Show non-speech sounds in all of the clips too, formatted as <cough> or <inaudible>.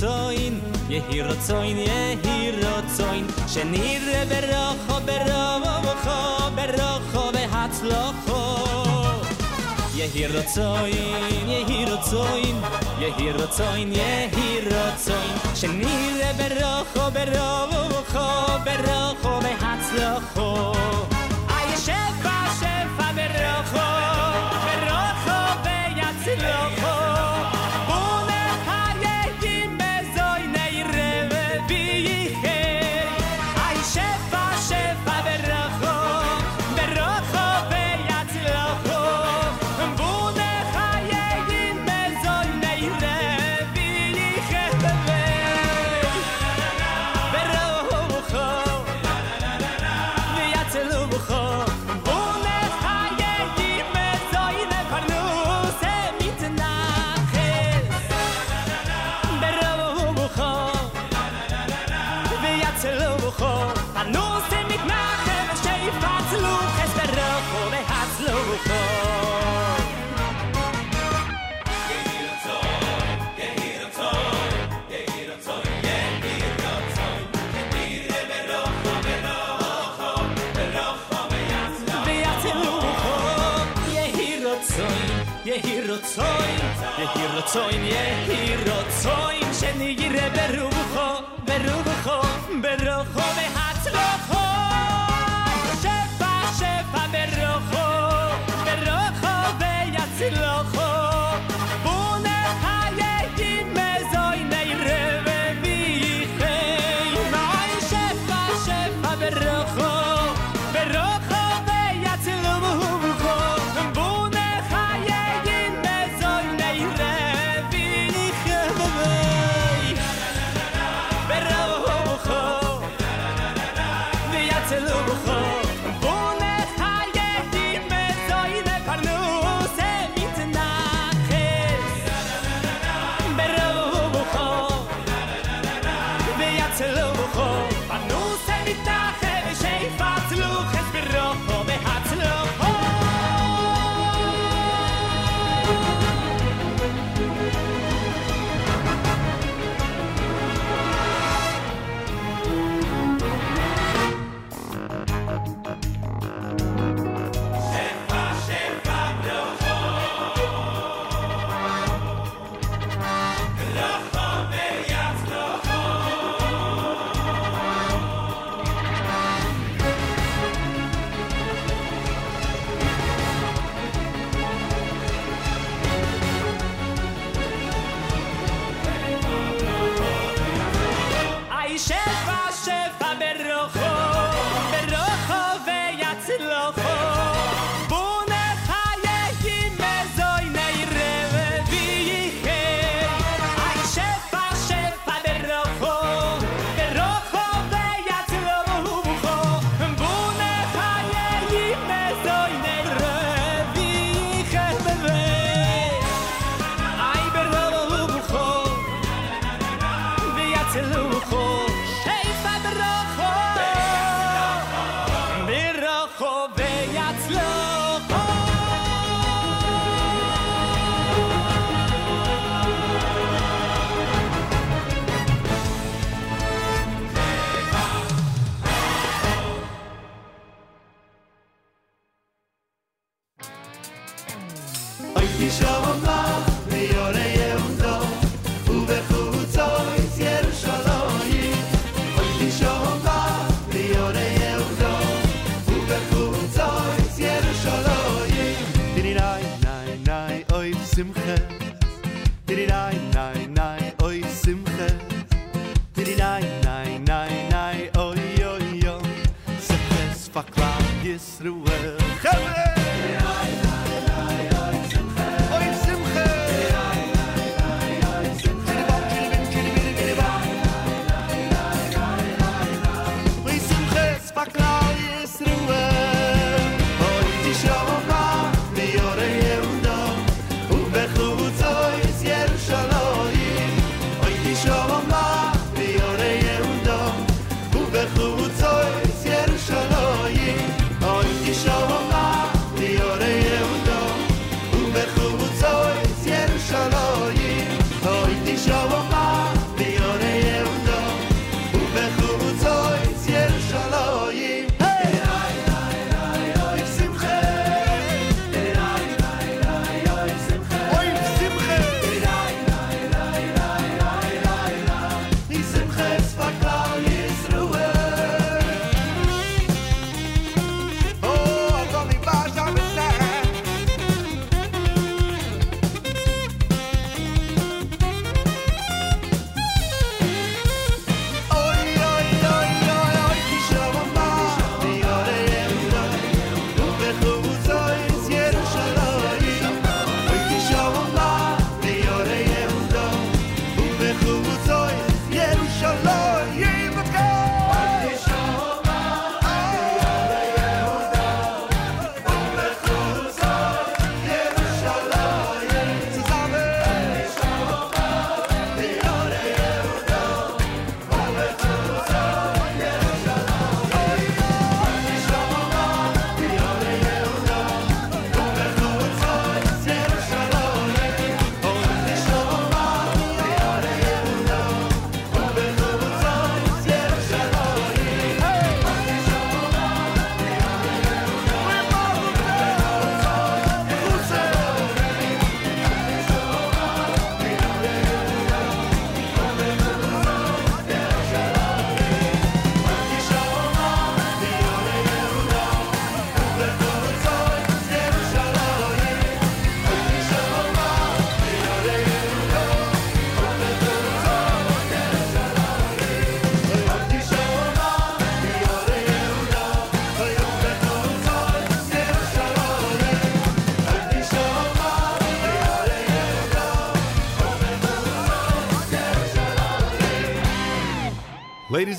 רצוין ye hir יהי ye hir ברוחו ברוחו ברוחו oberavakh יהי רצוין be רצוין יהי רצוין ye hir tzayn ye hir ye hir ye hir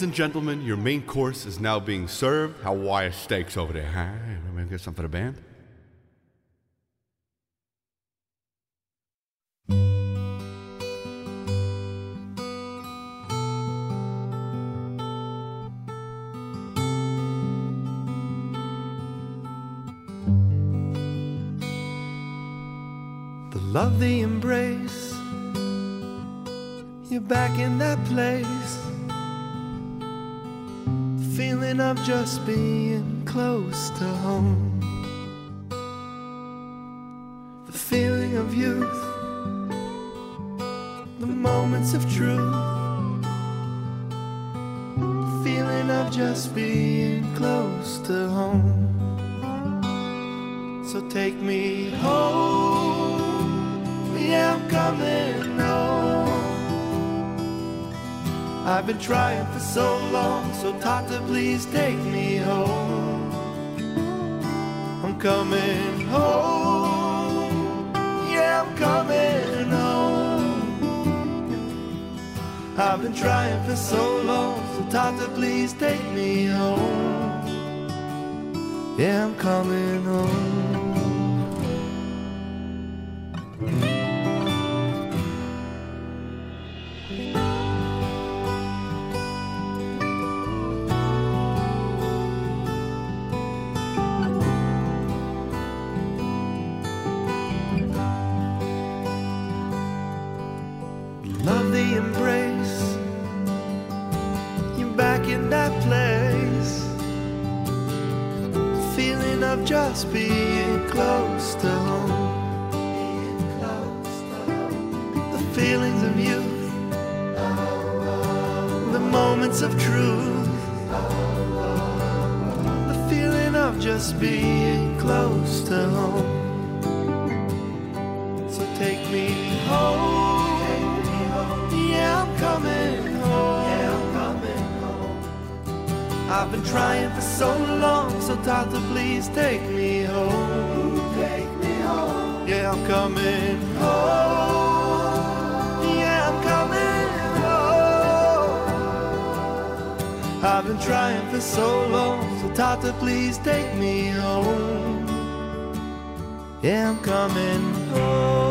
and gentlemen, your main course is now being served. Hawaii steaks over there. Huh? Let me get some for the band. The love, the embrace. You're back in that place. Feeling of just being close to home. The feeling of youth. The moments of truth. The feeling of just being close to home. So take me home. Yeah, I'm coming home. I've been trying for so long, so Tata, please take me home. I'm coming home. Yeah, I'm coming home. I've been trying for so long, so Tata, please take me home. Yeah, I'm coming home. I've been trying for so long, so Tata, please take me home. Take me home. Yeah, I'm coming home. Yeah, I'm coming home. I've been trying for so long, so Tata, please take me home. Yeah, I'm coming home.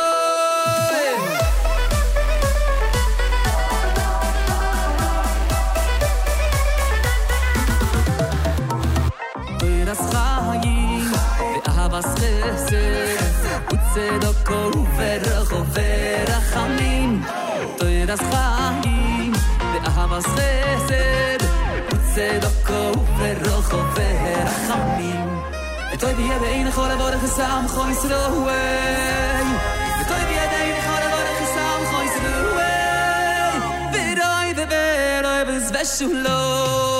se do ko ver go ver a khamin to iras khamin de ahava se se se do ko ver a khamin et oy die de enige gore vor is die de go is vir de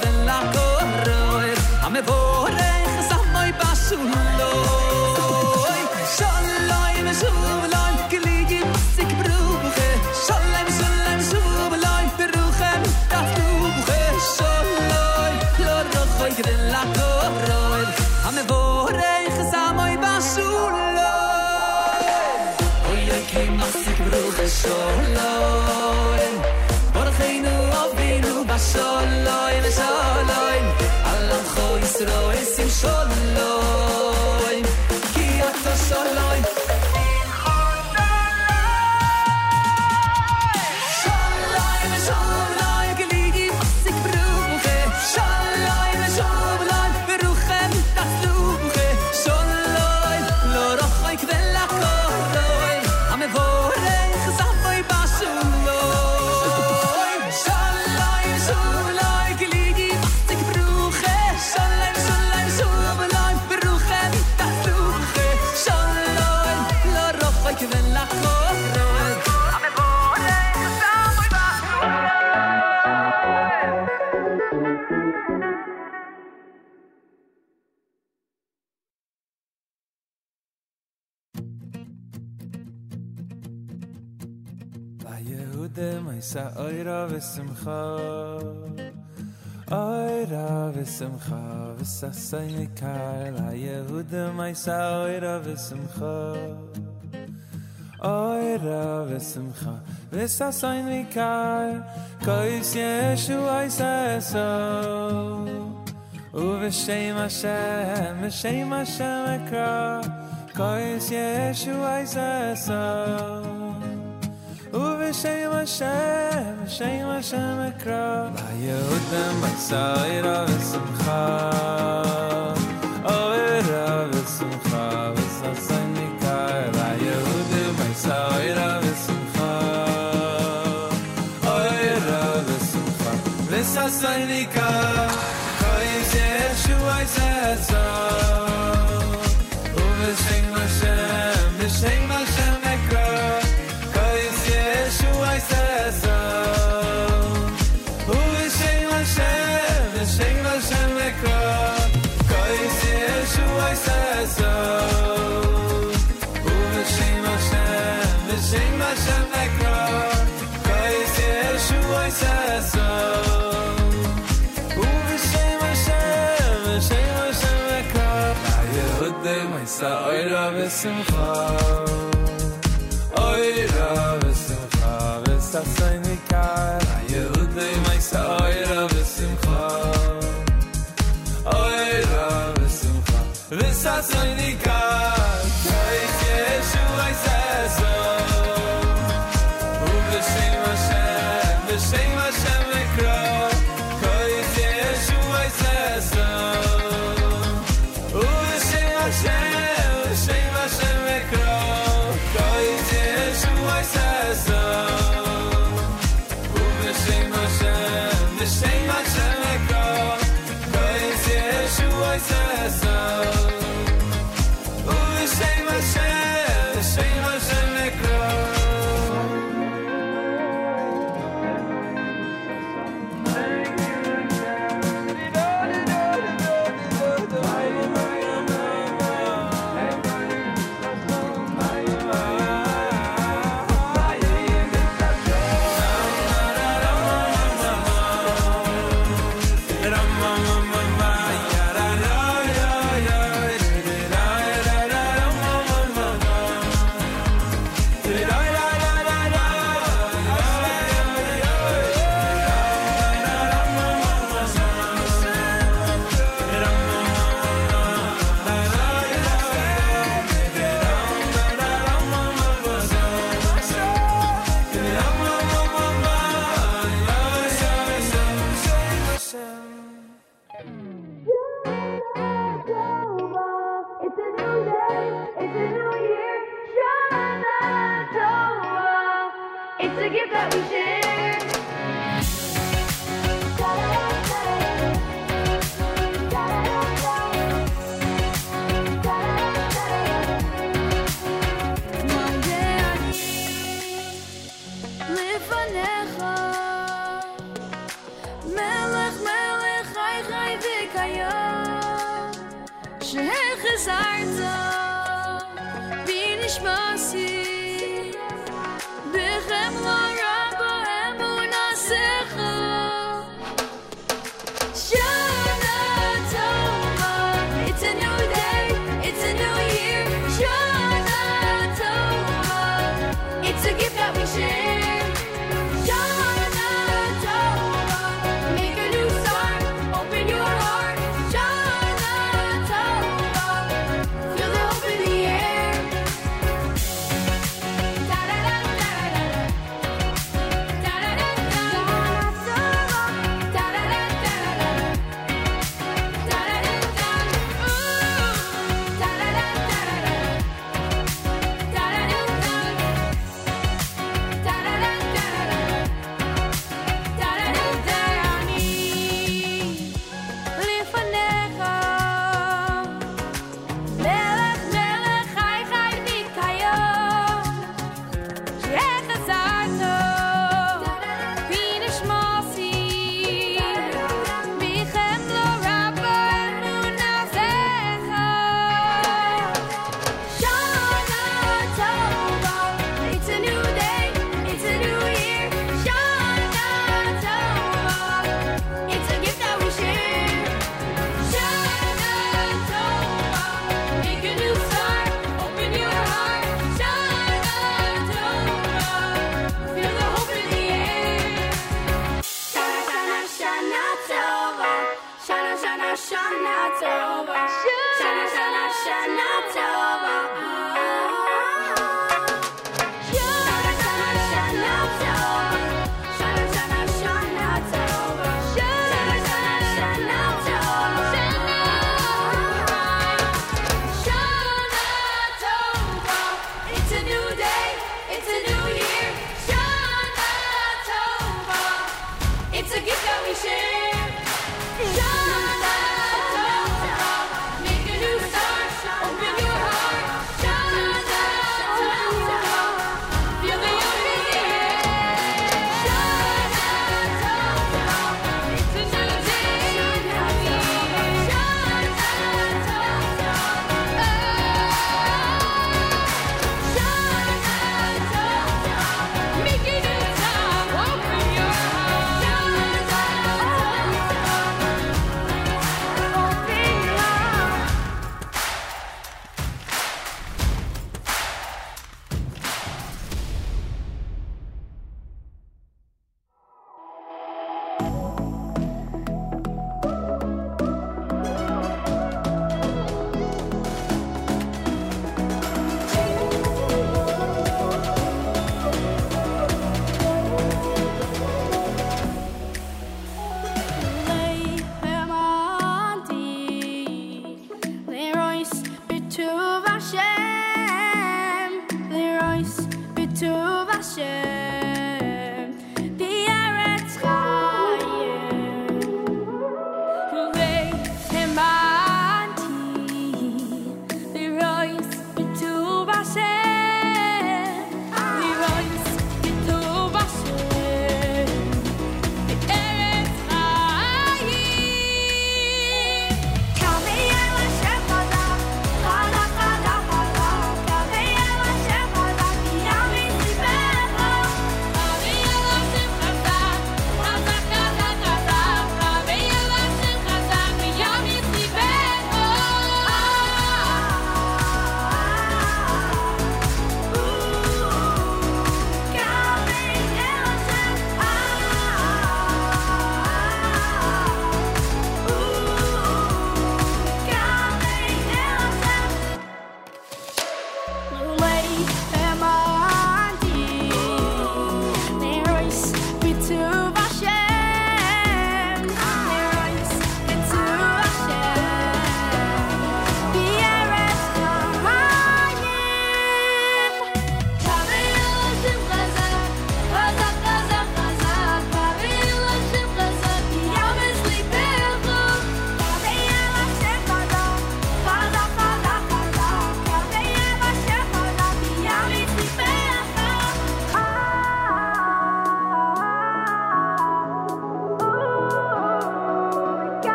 kvällar går rör i basuloj Shalom, shalom always seems so ושמחה love hisem kha I love hisem kha vesasaynikele a jehud my soul I love hisem kha I love hisem kha vesasaynikele koy yeshu I say sa over shame myself shame myself yeshu I say Uwe shame a shame, shame a shame a crow. Laya utam basa ira vesimcha. Laya utam basa ira. Oy, da bist du kha, bist das zayne kher, ey rote maysoyt of the sin. Oy, da bist du kha,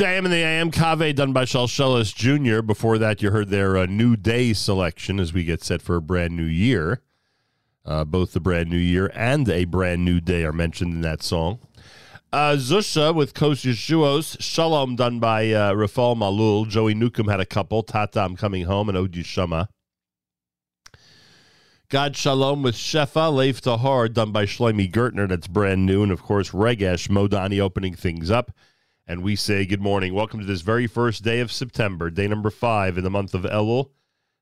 JM and the AM Cave done by Shalshelis Jr. Before that, you heard their uh, New Day selection as we get set for a brand new year. Uh, both the brand new year and a brand new day are mentioned in that song. Uh, Zusha with Kos Yeshuos, Shalom done by uh, Rafal Malul. Joey Newcomb had a couple, Tatam coming home, and Odi Shama. God Shalom with Shefa, Leif Tahar, done by Shlomi Gertner, that's brand new. And of course, Regesh Modani opening things up. And we say good morning. Welcome to this very first day of September, day number five in the month of Elul,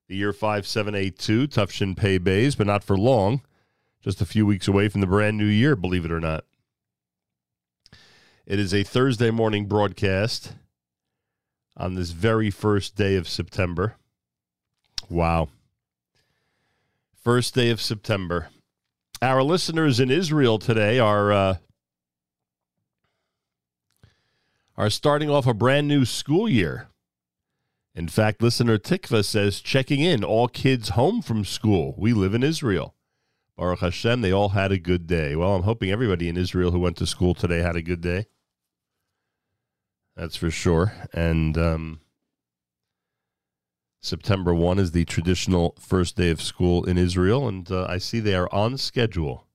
the year 5782, Tufshin Pay Bays, but not for long. Just a few weeks away from the brand new year, believe it or not. It is a Thursday morning broadcast on this very first day of September. Wow. First day of September. Our listeners in Israel today are uh, are starting off a brand new school year. In fact, listener Tikva says checking in all kids home from school. We live in Israel. Baruch Hashem, they all had a good day. Well, I'm hoping everybody in Israel who went to school today had a good day. That's for sure. And um, September 1 is the traditional first day of school in Israel, and uh, I see they are on schedule.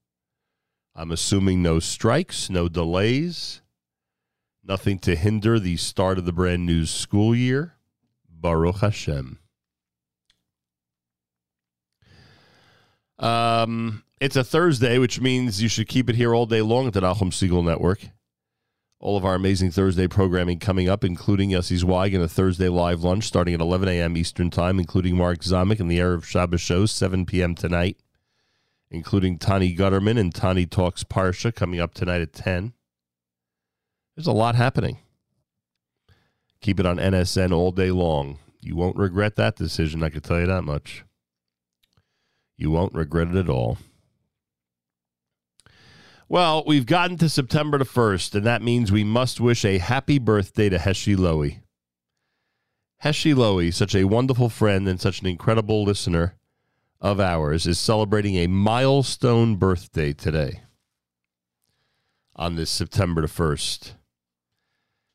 I'm assuming no strikes, no delays, nothing to hinder the start of the brand new school year. Baruch Hashem. Um, it's a Thursday, which means you should keep it here all day long at the Nachum Segal Network. All of our amazing Thursday programming coming up, including Yossi Zweig and a Thursday live lunch starting at 11 a.m. Eastern Time, including Mark Zamek and the Erev Shabbos show, 7 p.m. tonight, including Tani Gutterman and Tani Talks Parsha coming up tonight at 10. There's a lot happening. Keep it on NSN all day long. You won't regret that decision, I can tell you that much. You won't regret it at all. Well, we've gotten to September the 1st, and that means we must wish a happy birthday to Heshi Lowy. Heshi Lowy, such a wonderful friend and such an incredible listener of ours, is celebrating a milestone birthday today on this September the 1st.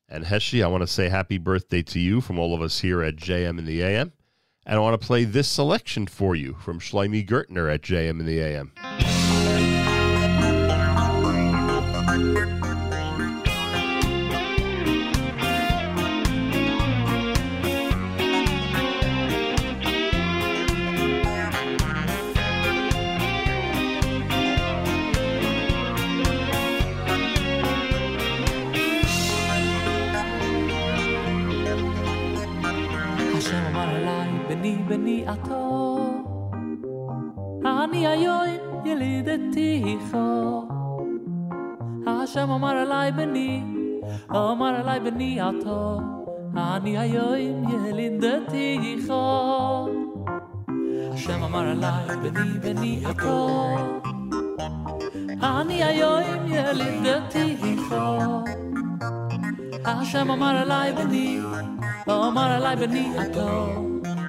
And Heshi, I want to say happy birthday to you from all of us here at JM in the AM. And I want to play this selection for you from Shlomi Gertner at JM in the AM. בני בני עתו, אני היום ילידתיך. השם אמר אליי, בני, אמר אליי, בני עתו, אני היום ילידתיך. השם אמר אליי, בני בני עתו, אני היום ילידתיך. השם אמר עליי בני, אמר עליי בני עתו,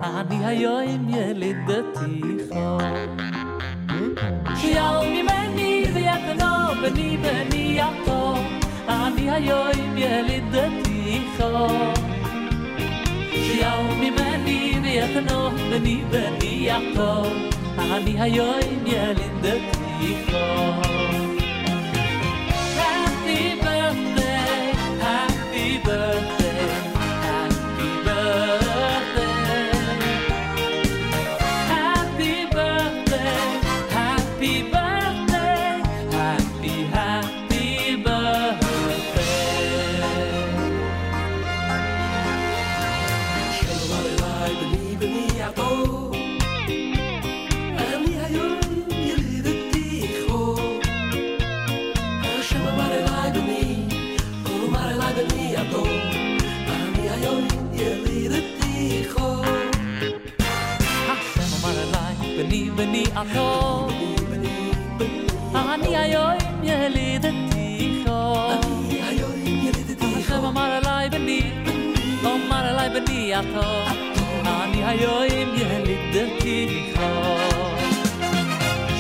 אני היום ילידתיך. שיער ממני ויתנו בני בני עתו, אני היום ילידתיך. שיער ממני ויתנו בני בני עתו, אני היום ילידתיך. בני בני עתו, אני היום ילידתיך. אני היום ילידתיך השם אמר אליי, בני, אמר אליי, בני עתו, אני היום ילידתיך.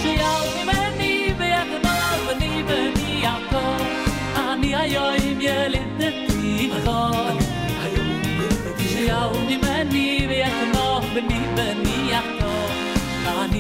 שיער ממני ויחדל בני בני עתו, אני היום ילידתיך. new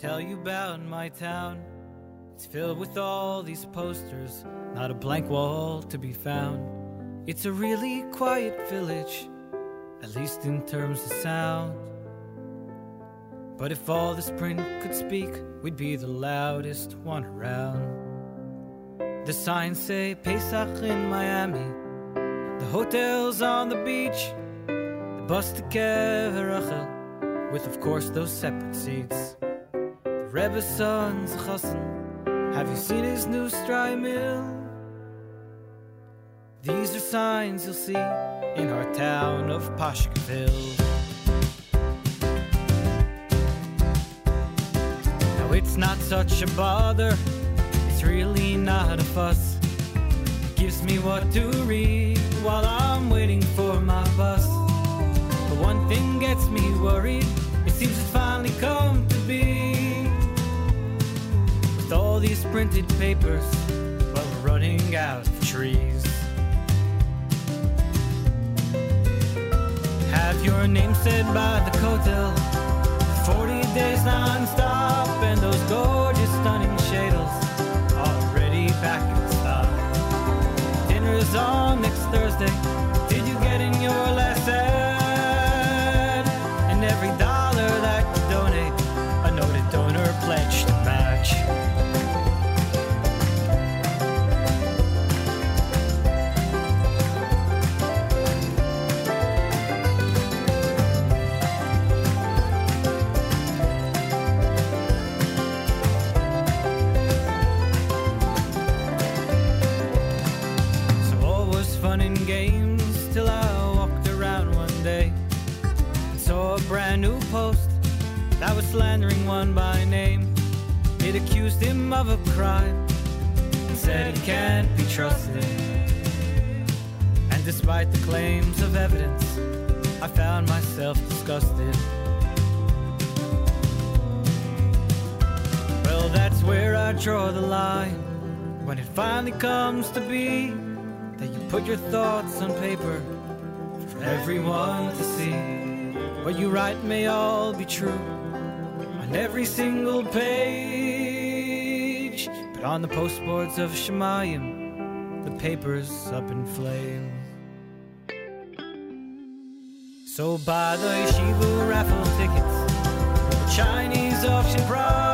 tell you about my town. It's filled with all these posters, not a blank wall to be found. It's a really quiet village, at least in terms of sound. But if all this print could speak, we'd be the loudest one around. The signs say Pesach in Miami, the hotel's on the beach, the bus to Kev with, of course, those separate seats. Rebbe's son's chassan. Have you seen his new shtreimel? These are signs you'll see in our town of Pashkville. Now it's not such a bother, it's really not a fuss. It gives me what to read while I'm waiting for my bus. But one thing gets me worried, it seems it's finally come to with all these printed papers, but we're running out of trees. Have your name said by the hotel. 40 days non-stop and those gorgeous stunning shadows. already back in stock. Dinner's on next Thursday. Did you get in your last slandering one by name. It accused him of a crime and said he can't be trusted. And despite the claims of evidence, I found myself disgusted. Well, that's where I draw the line. When it finally comes to be that you put your thoughts on paper for everyone to see. What you write may all be true on every single page. But on the postboards of Shemayim, the paper's up in flames. So buy the yeshiva raffle tickets, the Chinese auction prize,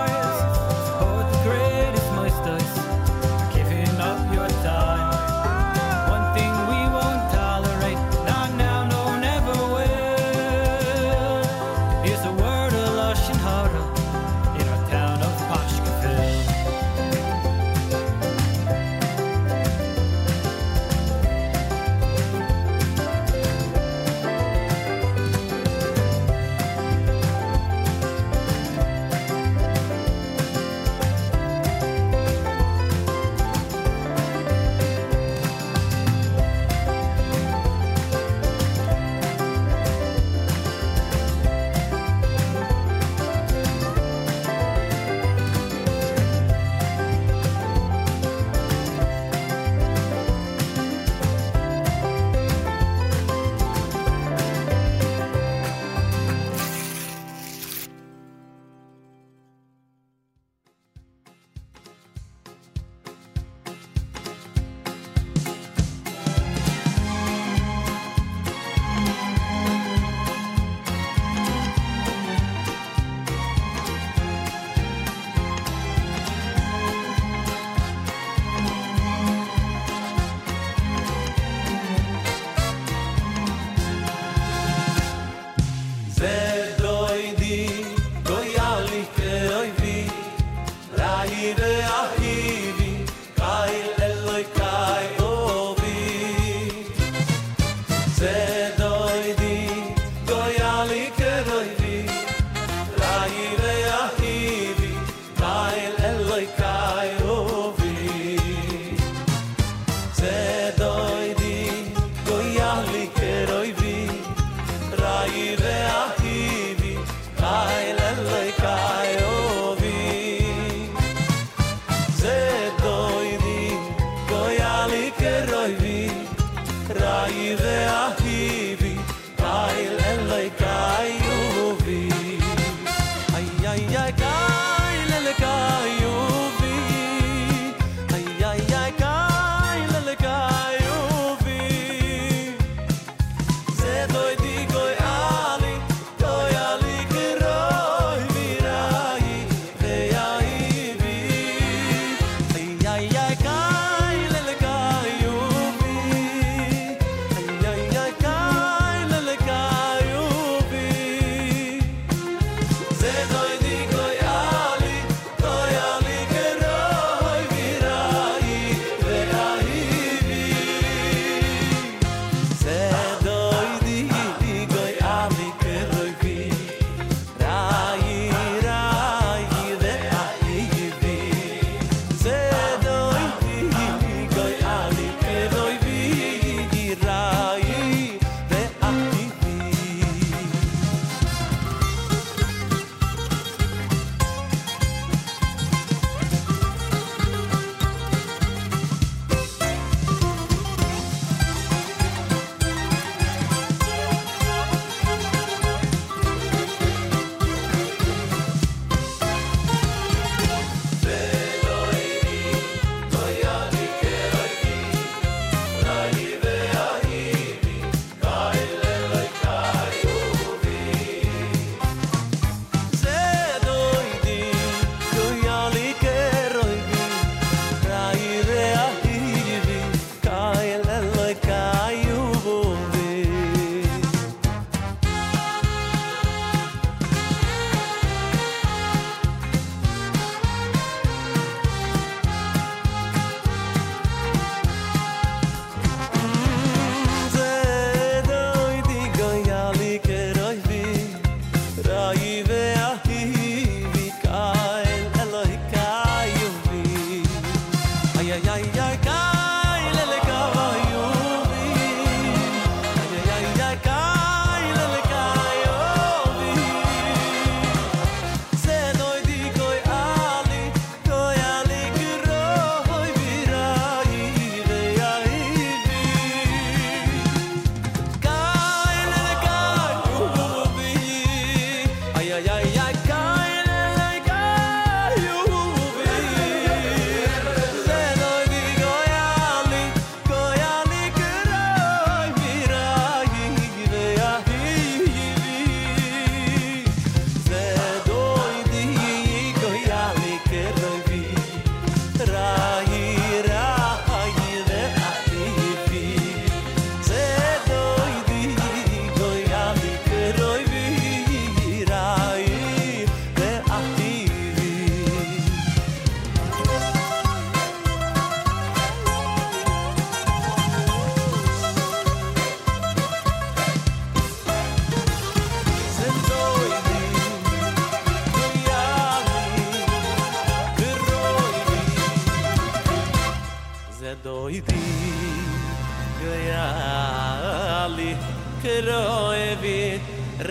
roe vi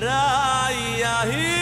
raya hi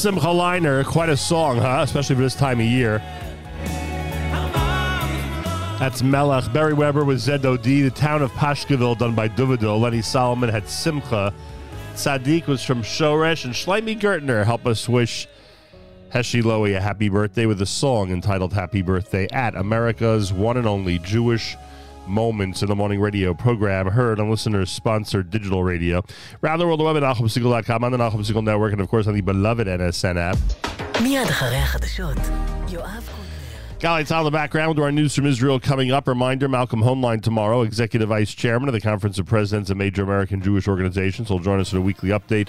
Simcha Leiner, quite a song, huh? Especially for this time of year. That's Melech. Barry Weber with ZOD. The town of Pashkeville done by Duvido. Lenny Solomon had Simcha. Sadiq was from Shoresh. And Shlomi Gertner help us wish Heshi Lowy a happy birthday with a song entitled Happy Birthday at America's one and only Jewish moments in the morning radio program heard on listeners sponsored digital radio. Around the world, the web at NachumSegal.com, on the Nachum Network, and of course on the beloved NSN app. guys out of the background to our news from Israel coming up. Reminder Malcolm Hoenlein tomorrow, Executive Vice Chairman of the Conference of Presidents of Major American Jewish Organizations, will join us in a weekly update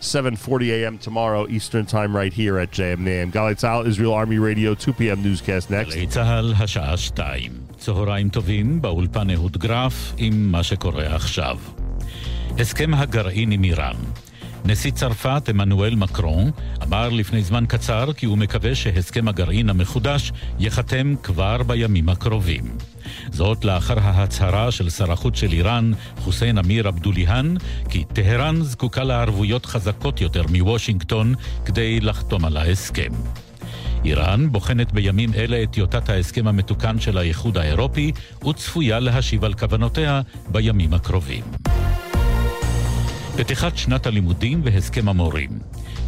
7:40 a.m. tomorrow Eastern Time, right here at JMNAM. Gali Tzal, Israel Army Radio, 2 p.m. newscast next. גלי צה"ל, השעה שתיים. צהריים טובים, באולפן אהוד גרף עם מה שקורה עכשיו. הסכם הגרעין עם איראן. נשיא צרפת עמנואל מקרון אמר לפני זמן קצר כי הוא מקווה שהסכם הגרעין המחודש ייחתם כבר בימים הקרובים. זאת לאחר ההצהרה של שר החוץ של איראן, חוסיין אמיר אבדוליהן, כי טהרן זקוקה לערבויות חזקות יותר מוושינגטון כדי לחתום על ההסכם. איראן בוחנת בימים אלה את טיוטת ההסכם המתוקן של האיחוד האירופי וצפויה להשיב על כוונותיה בימים הקרובים. פתיחת שנת הלימודים והסכם המורים.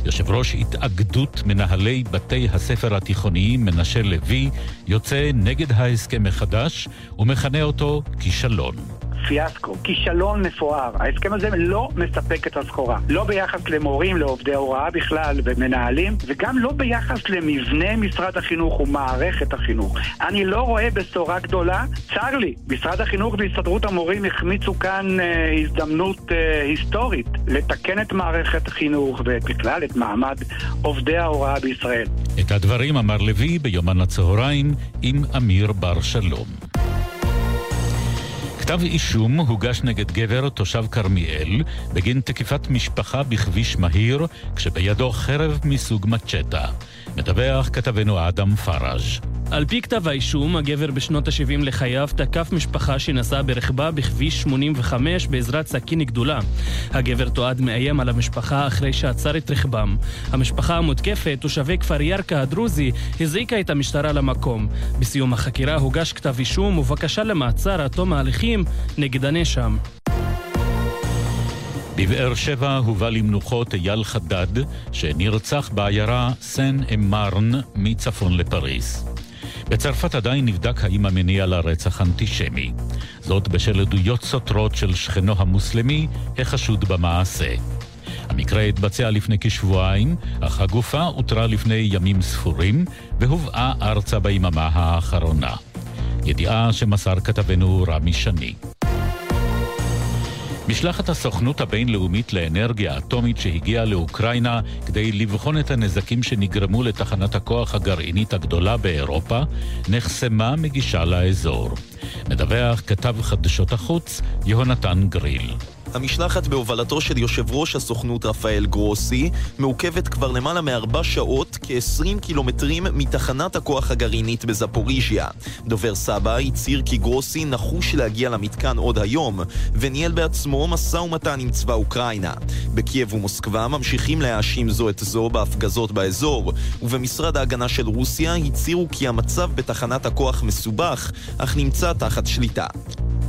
יושב ראש התאגדות מנהלי בתי הספר התיכוניים מנשה לוי יוצא נגד ההסכם מחדש ומכנה אותו כישלון. פיאסקו, כישלון מפואר. ההסכם הזה לא מספק את הסחורה. לא ביחס למורים, לעובדי הוראה בכלל ומנהלים, וגם לא ביחס למבנה משרד החינוך ומערכת החינוך. אני לא רואה בשורה גדולה. צר לי, משרד החינוך והסתדרות המורים החמיצו כאן אה, הזדמנות אה, היסטורית לתקן את מערכת החינוך ובכלל את מעמד עובדי ההוראה בישראל. את הדברים אמר לוי ביומן הצהריים עם אמיר בר שלום. כתב אישום הוגש נגד גבר תושב כרמיאל בגין תקיפת משפחה בכביש מהיר כשבידו חרב מסוג מצ'טה. מדווח כתבנו אדם פראז'. על פי כתב האישום, הגבר בשנות ה-70 לחייו תקף משפחה שנסעה ברכבה בכביש 85 בעזרת סכין גדולה. הגבר תועד מאיים על המשפחה אחרי שעצר את רכבם. המשפחה המותקפת, תושבי כפר ירכא הדרוזי, הזעיקה את המשטרה למקום. בסיום החקירה הוגש כתב אישום ובקשה למעצר עד תום ההליכים נגד הנאשם. בבאר שבע הובא למנוחות אייל חדד, שנרצח בעיירה סן אמרן מצפון לפריס. בצרפת עדיין נבדק האם המניע לרצח אנטישמי. זאת בשל עדויות סותרות של שכנו המוסלמי, החשוד במעשה. המקרה התבצע לפני כשבועיים, אך הגופה אותרה לפני ימים ספורים, והובאה ארצה ביממה האחרונה. ידיעה שמסר כתבנו רמי שני. משלחת הסוכנות הבינלאומית לאנרגיה אטומית שהגיעה לאוקראינה כדי לבחון את הנזקים שנגרמו לתחנת הכוח הגרעינית הגדולה באירופה, נחסמה מגישה לאזור. מדווח כתב חדשות החוץ יהונתן גריל. המשלחת בהובלתו של יושב ראש הסוכנות רפאל גרוסי מעוכבת כבר למעלה מארבע שעות כ-20 קילומטרים מתחנת הכוח הגרעינית בזפוריז'יה. דובר סבא הצהיר כי גרוסי נחוש להגיע למתקן עוד היום, וניהל בעצמו משא ומתן עם צבא אוקראינה. בקייב ומוסקבה ממשיכים להאשים זו את זו בהפגזות באזור, ובמשרד ההגנה של רוסיה הצהירו כי המצב בתחנת הכוח מסובך, אך נמצא תחת שליטה.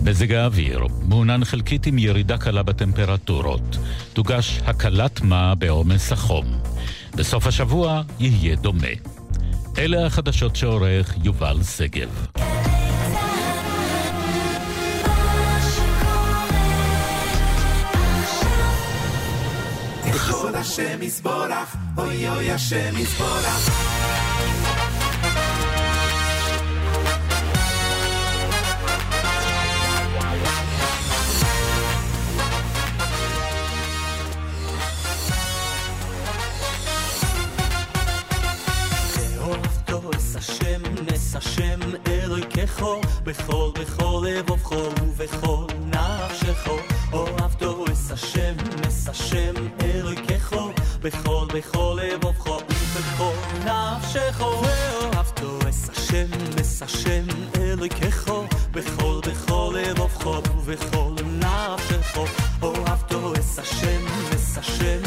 מזג האוויר מעונן חלקית עם ירידה קלה בטמפרטורות. תוגש הקלת מה בעומס החום. בסוף השבוע יהיה דומה. אלה החדשות שעורך יובל שגב. השם יסבורך, אוי אוי השם יסבורך. בכור, בכור, בכור לב ובכור ובכור נפשך. אוהבתו אס השם, אס השם אלוהיכך. בכור, בכור לב ובכור ובכור נפשך. ואוהבתו אס השם, אס השם אלוהיכך. בכור, בכור לב ובכור ובכור נפשך. אוהבתו אס השם, אס השם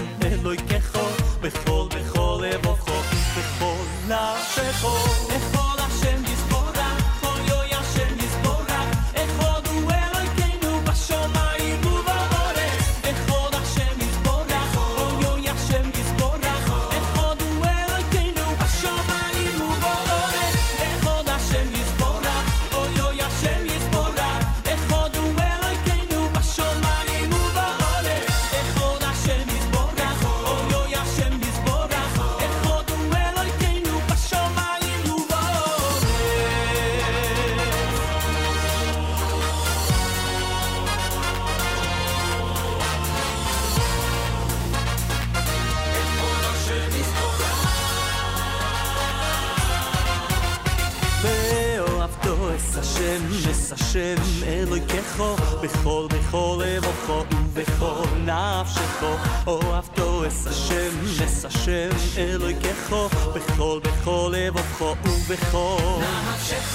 השם אלוקיך, בכל בכל לבוכו ובכל נפשך, אוהבתו אס השם, אס השם אלוקיך, בכל בכל לבוכו ובכל נפשך.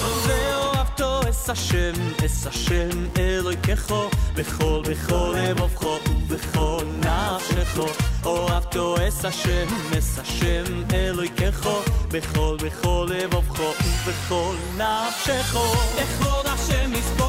עץ השם, עץ השם אלוהיכךו, בכל בכל לבבכו ובכל נפשךו. אוהבתו עץ השם, עץ השם אלוהיכךו, בכל בכל לבבכו ובכל נפשךו. לכבוד השם יסבור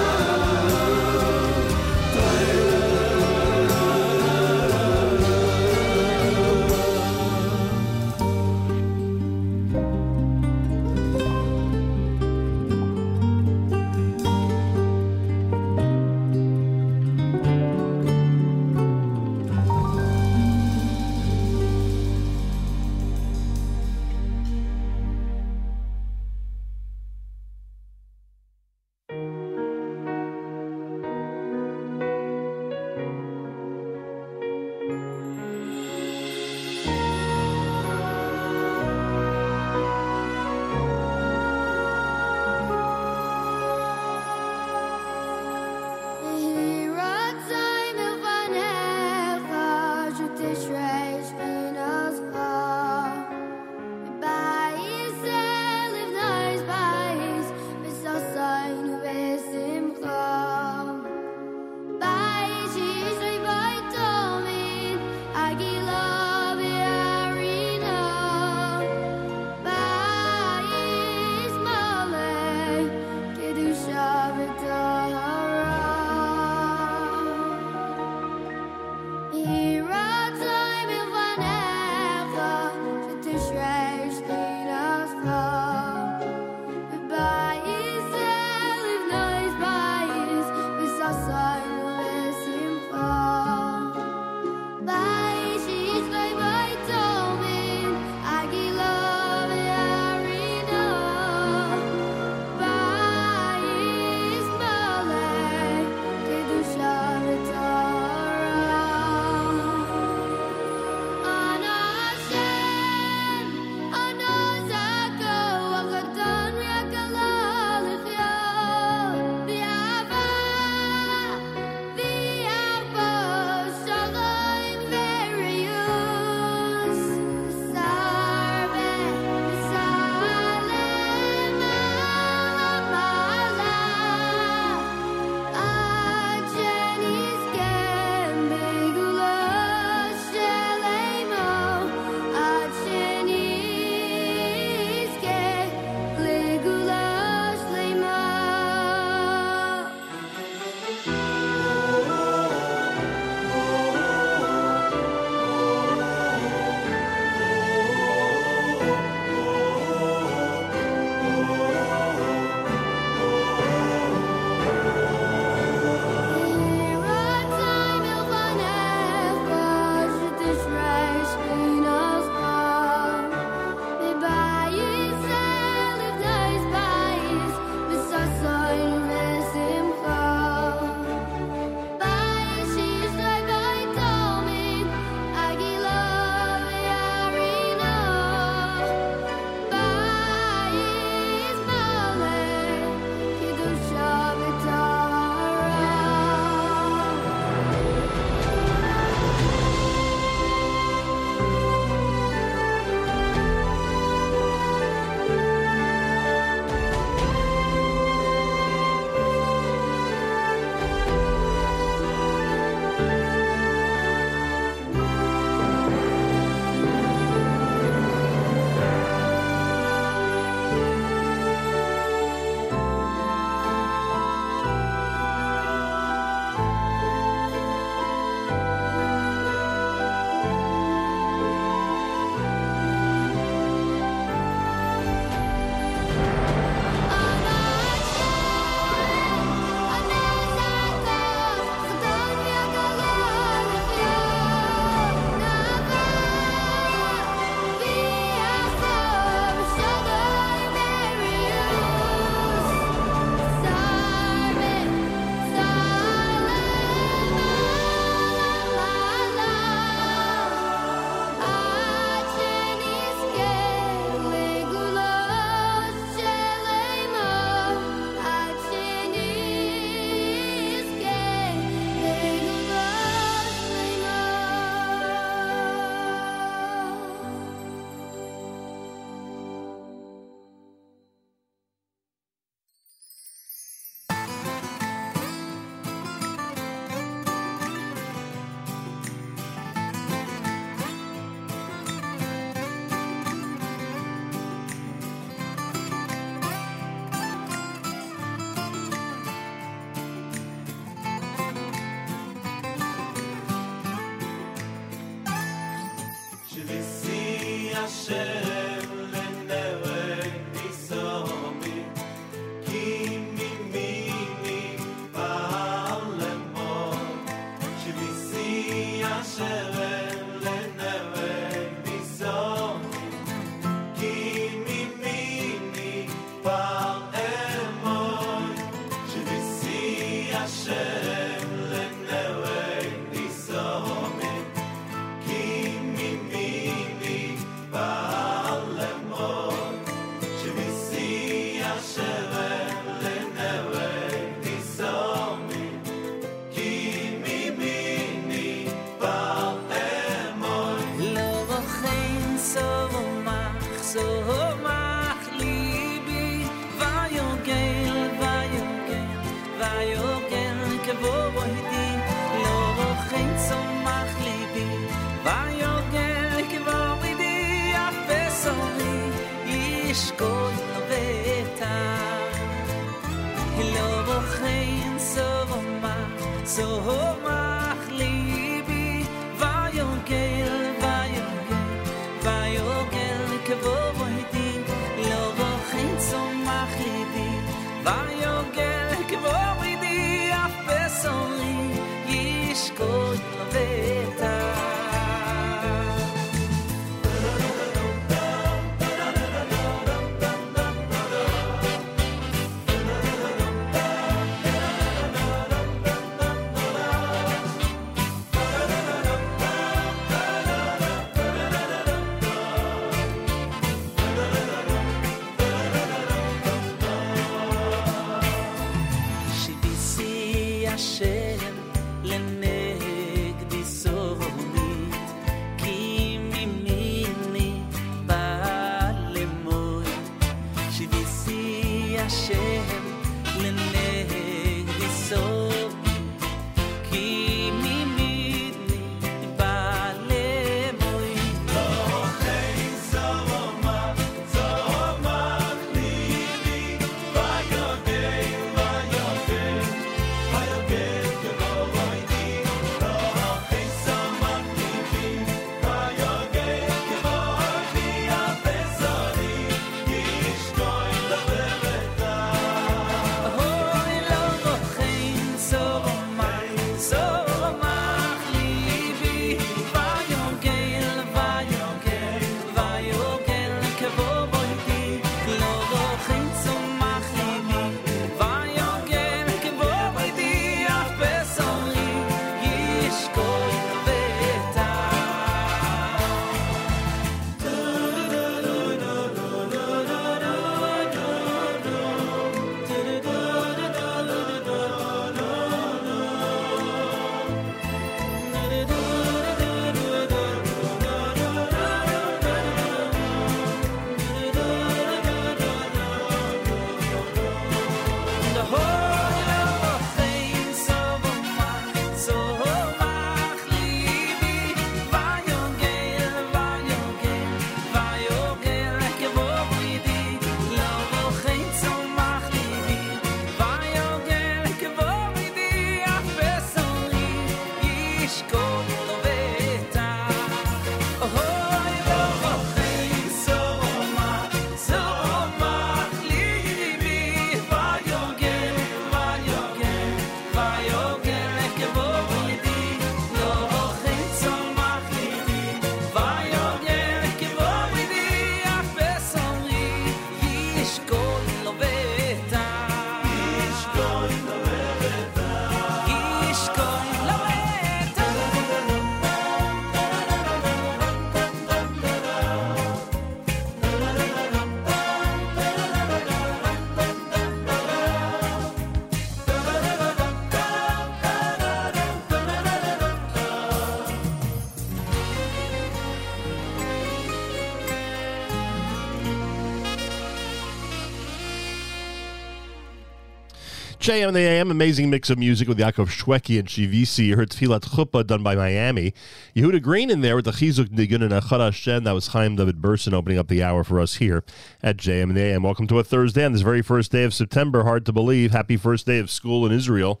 JM and the AM, amazing mix of music with Yaakov Shwekey and Shivisi. You heard Tfilat Chuppah done by Miami. Yehuda Green in there with the Chizuk Nigun and Echad Hashem. That was Chaim David Burson opening up the hour for us here at JM and the AM. Welcome to a Thursday on this very first day of September. Hard to believe. Happy first day of school in Israel.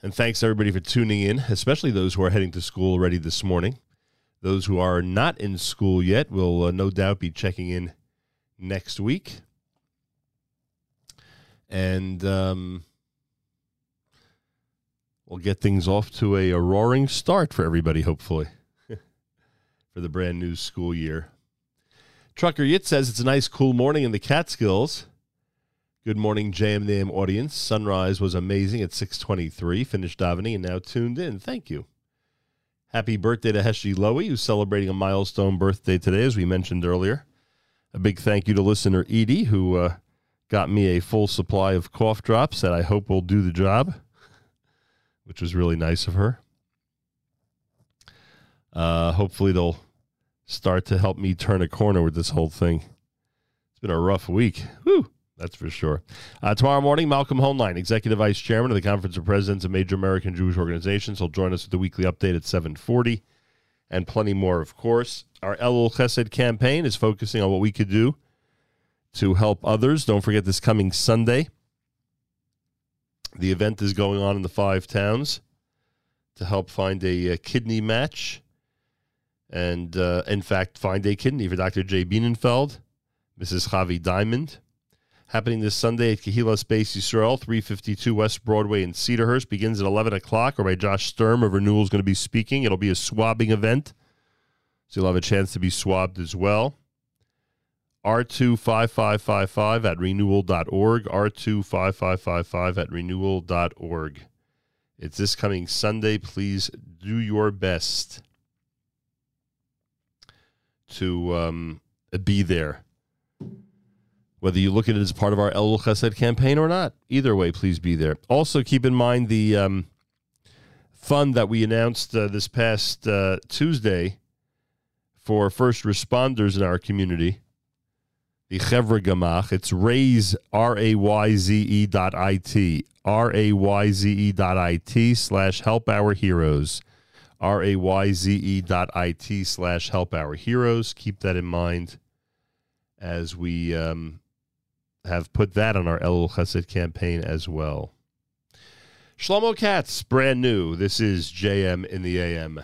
And thanks everybody for tuning in, especially those who are heading to school already this morning. Those who are not in school yet will uh, no doubt be checking in next week. And um, we'll get things off to a, a roaring start for everybody, hopefully, <laughs> for the brand new school year. Trucker Yit says it's a nice, cool morning in the Catskills. Good morning, JM in the AM audience. Sunrise was amazing at 623. Finished davening and now tuned in. Thank you. Happy birthday to Heshi Lowy, who's celebrating a milestone birthday today, as we mentioned earlier. A big thank you to listener Edie, who uh, got me a full supply of cough drops that I hope will do the job, which was really nice of her. Uh, hopefully, they'll start to help me turn a corner with this whole thing. It's been a rough week. Whew, that's for sure. Uh, tomorrow morning, Malcolm Hoenlein, Executive Vice Chairman of the Conference of Presidents of Major American Jewish Organizations, will join us with the weekly update at 740 and plenty more, of course. Our Elul Chesed campaign is focusing on what we could do to help others. Don't forget this coming Sunday. The event is going on in the five towns to help find a, uh kidney match and, uh, in fact, find a kidney for Dr. Jay Bienenfeld, Mrs. Javi Diamond. Happening this Sunday at Kahila Space Yisrael, 352 West Broadway in Cedarhurst. Begins at 11 o'clock. Rabbi Josh Sturm of Renewal is going to be speaking. It'll be a swabbing event, so you'll have a chance to be swabbed as well. R25555 at renewal.org. R25555 at renewal.org. It's this coming Sunday. Please do your best to um, be there. Whether you look at it as part of our Elul Chesed campaign or not, either way, please be there. Also, keep in mind the um, fund that we announced uh, this past uh, Tuesday for first responders in our community, the Chevra Gamach. It's raise, R A Y Z E dot I T, R A Y Z E dot I T slash help our heroes. R A Y Z E dot I T slash help our heroes. Keep that in mind as we um, have put that on our Elul Chesed campaign as well. Shlomo Katz, brand new. This is JM in the AM.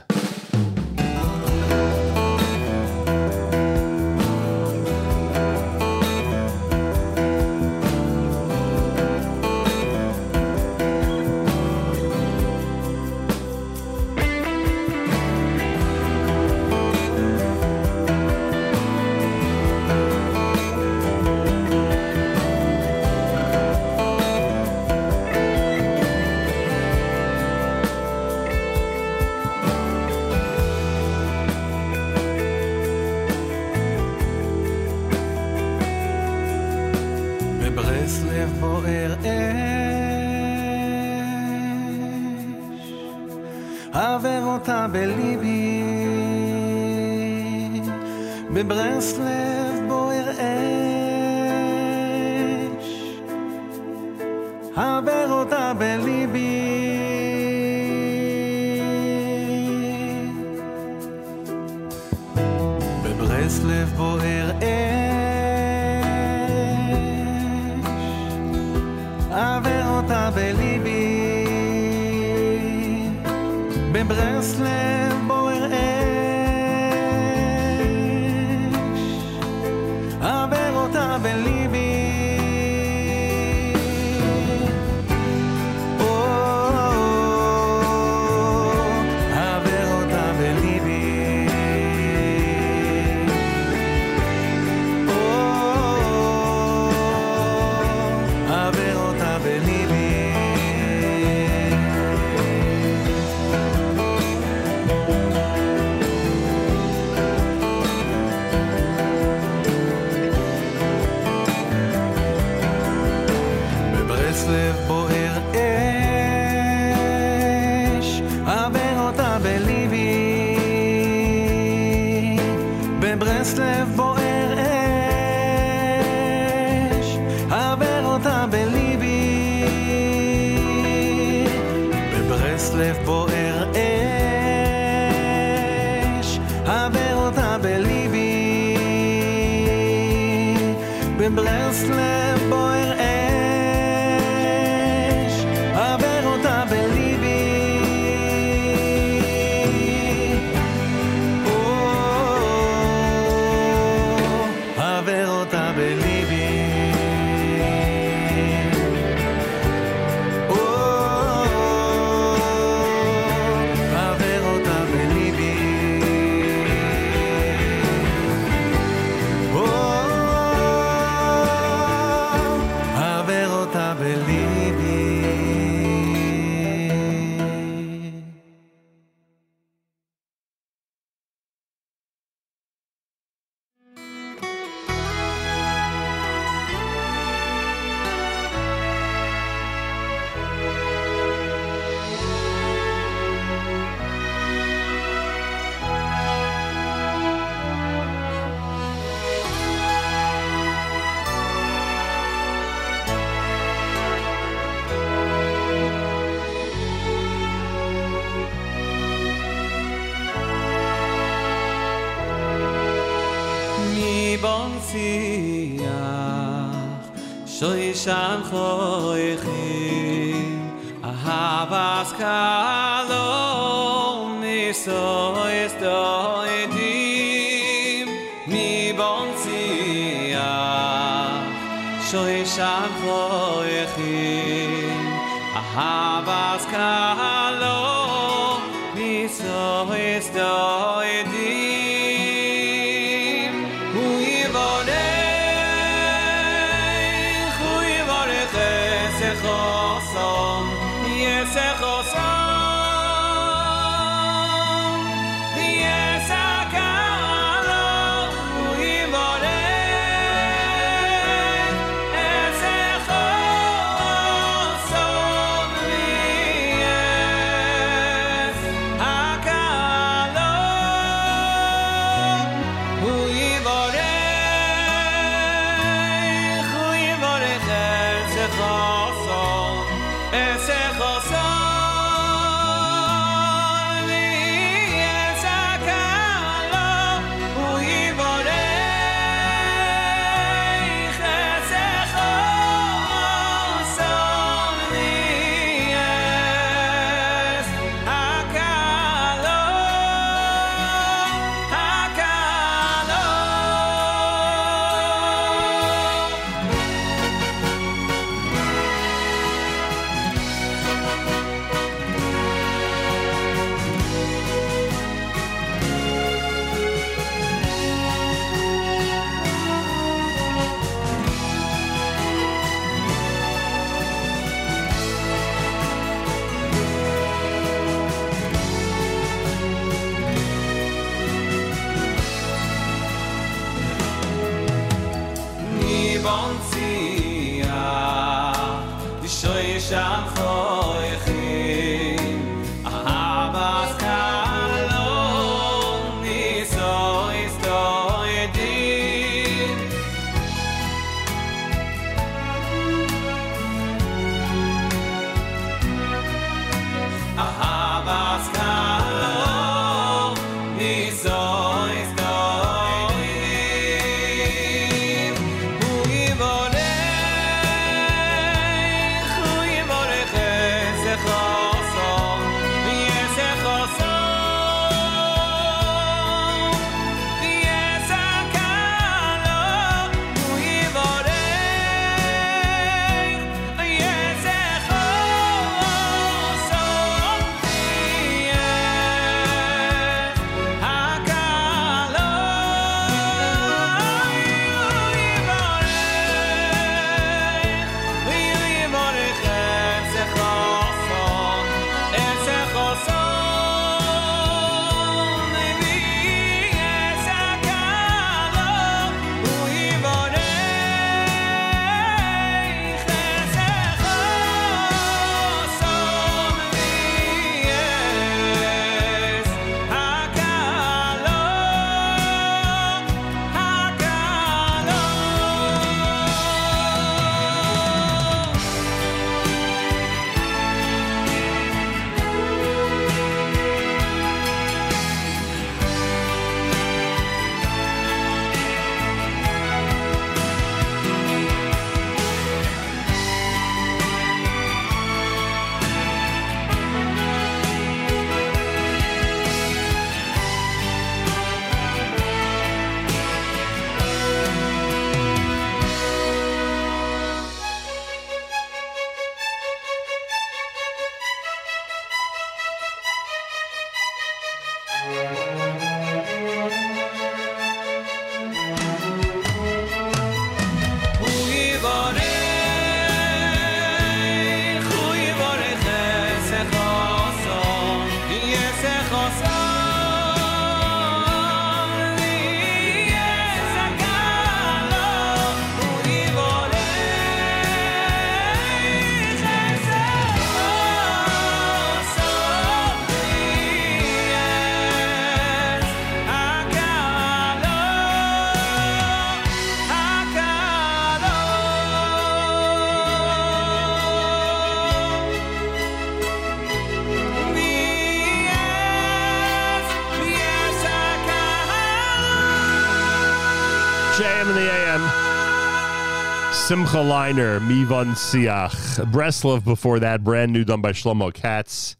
Simcha Leiner, Mivon Siach. Breslov before that, brand new done by Shlomo Katz.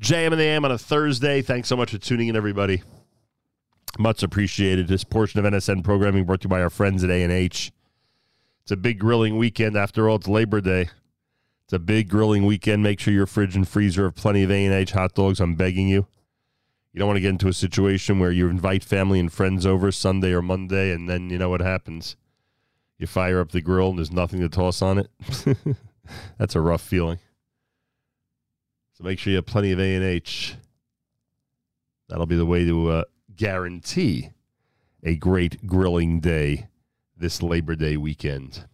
JM in the AM on a Thursday. Thanks so much for tuning in, everybody. Much appreciated. This portion of NSN programming brought to you by our friends at A&H. It's a big grilling weekend. After all, it's Labor Day. It's a big grilling weekend. Make sure your fridge and freezer have plenty of A&H hot dogs. I'm begging you. You don't want to get into a situation where you invite family and friends over Sunday or Monday, and then you know what happens. You fire up the grill and there's nothing to toss on it. <laughs> That's a rough feeling. So make sure you have plenty of A&H. That'll be the way to uh, guarantee a great grilling day this Labor Day weekend.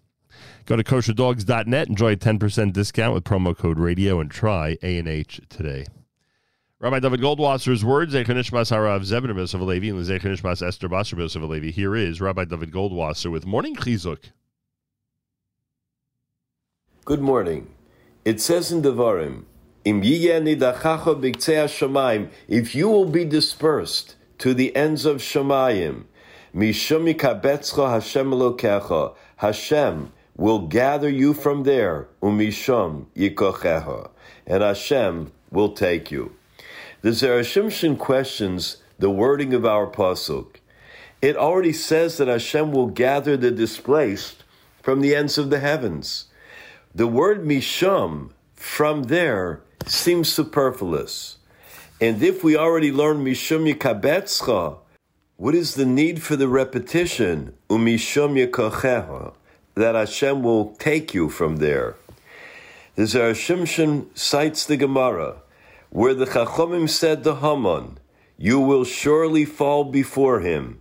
Go to kosherdogs.net, enjoy a 10% discount with promo code radio, and try A&H today. Rabbi David Goldwasser's words, Zecher Nishmas Harav Zebner Yosef Alevi, and Zecher Nishmas Esther Basar Yosef Alevi. Here is Rabbi David Goldwasser with Morning Chizuk. Good morning. It says in Devarim, Im hashamayim, if you will be dispersed to the ends of Shamayim, mishum yikabetzcha Hashem elokecha, Hashem will gather you from there, umishum yikochecha, and Hashem will take you. The Zera Shimshon questions the wording of our pasuk. It already says that Hashem will gather the displaced from the ends of the heavens. The word misham from there seems superfluous. And if we already learned mishum yikabetzcha, what is the need for the repetition umishum yikochecha that Hashem will take you from there? The Zera Shimshon cites the Gemara where the Chachomim said to Haman, "You will surely fall before him."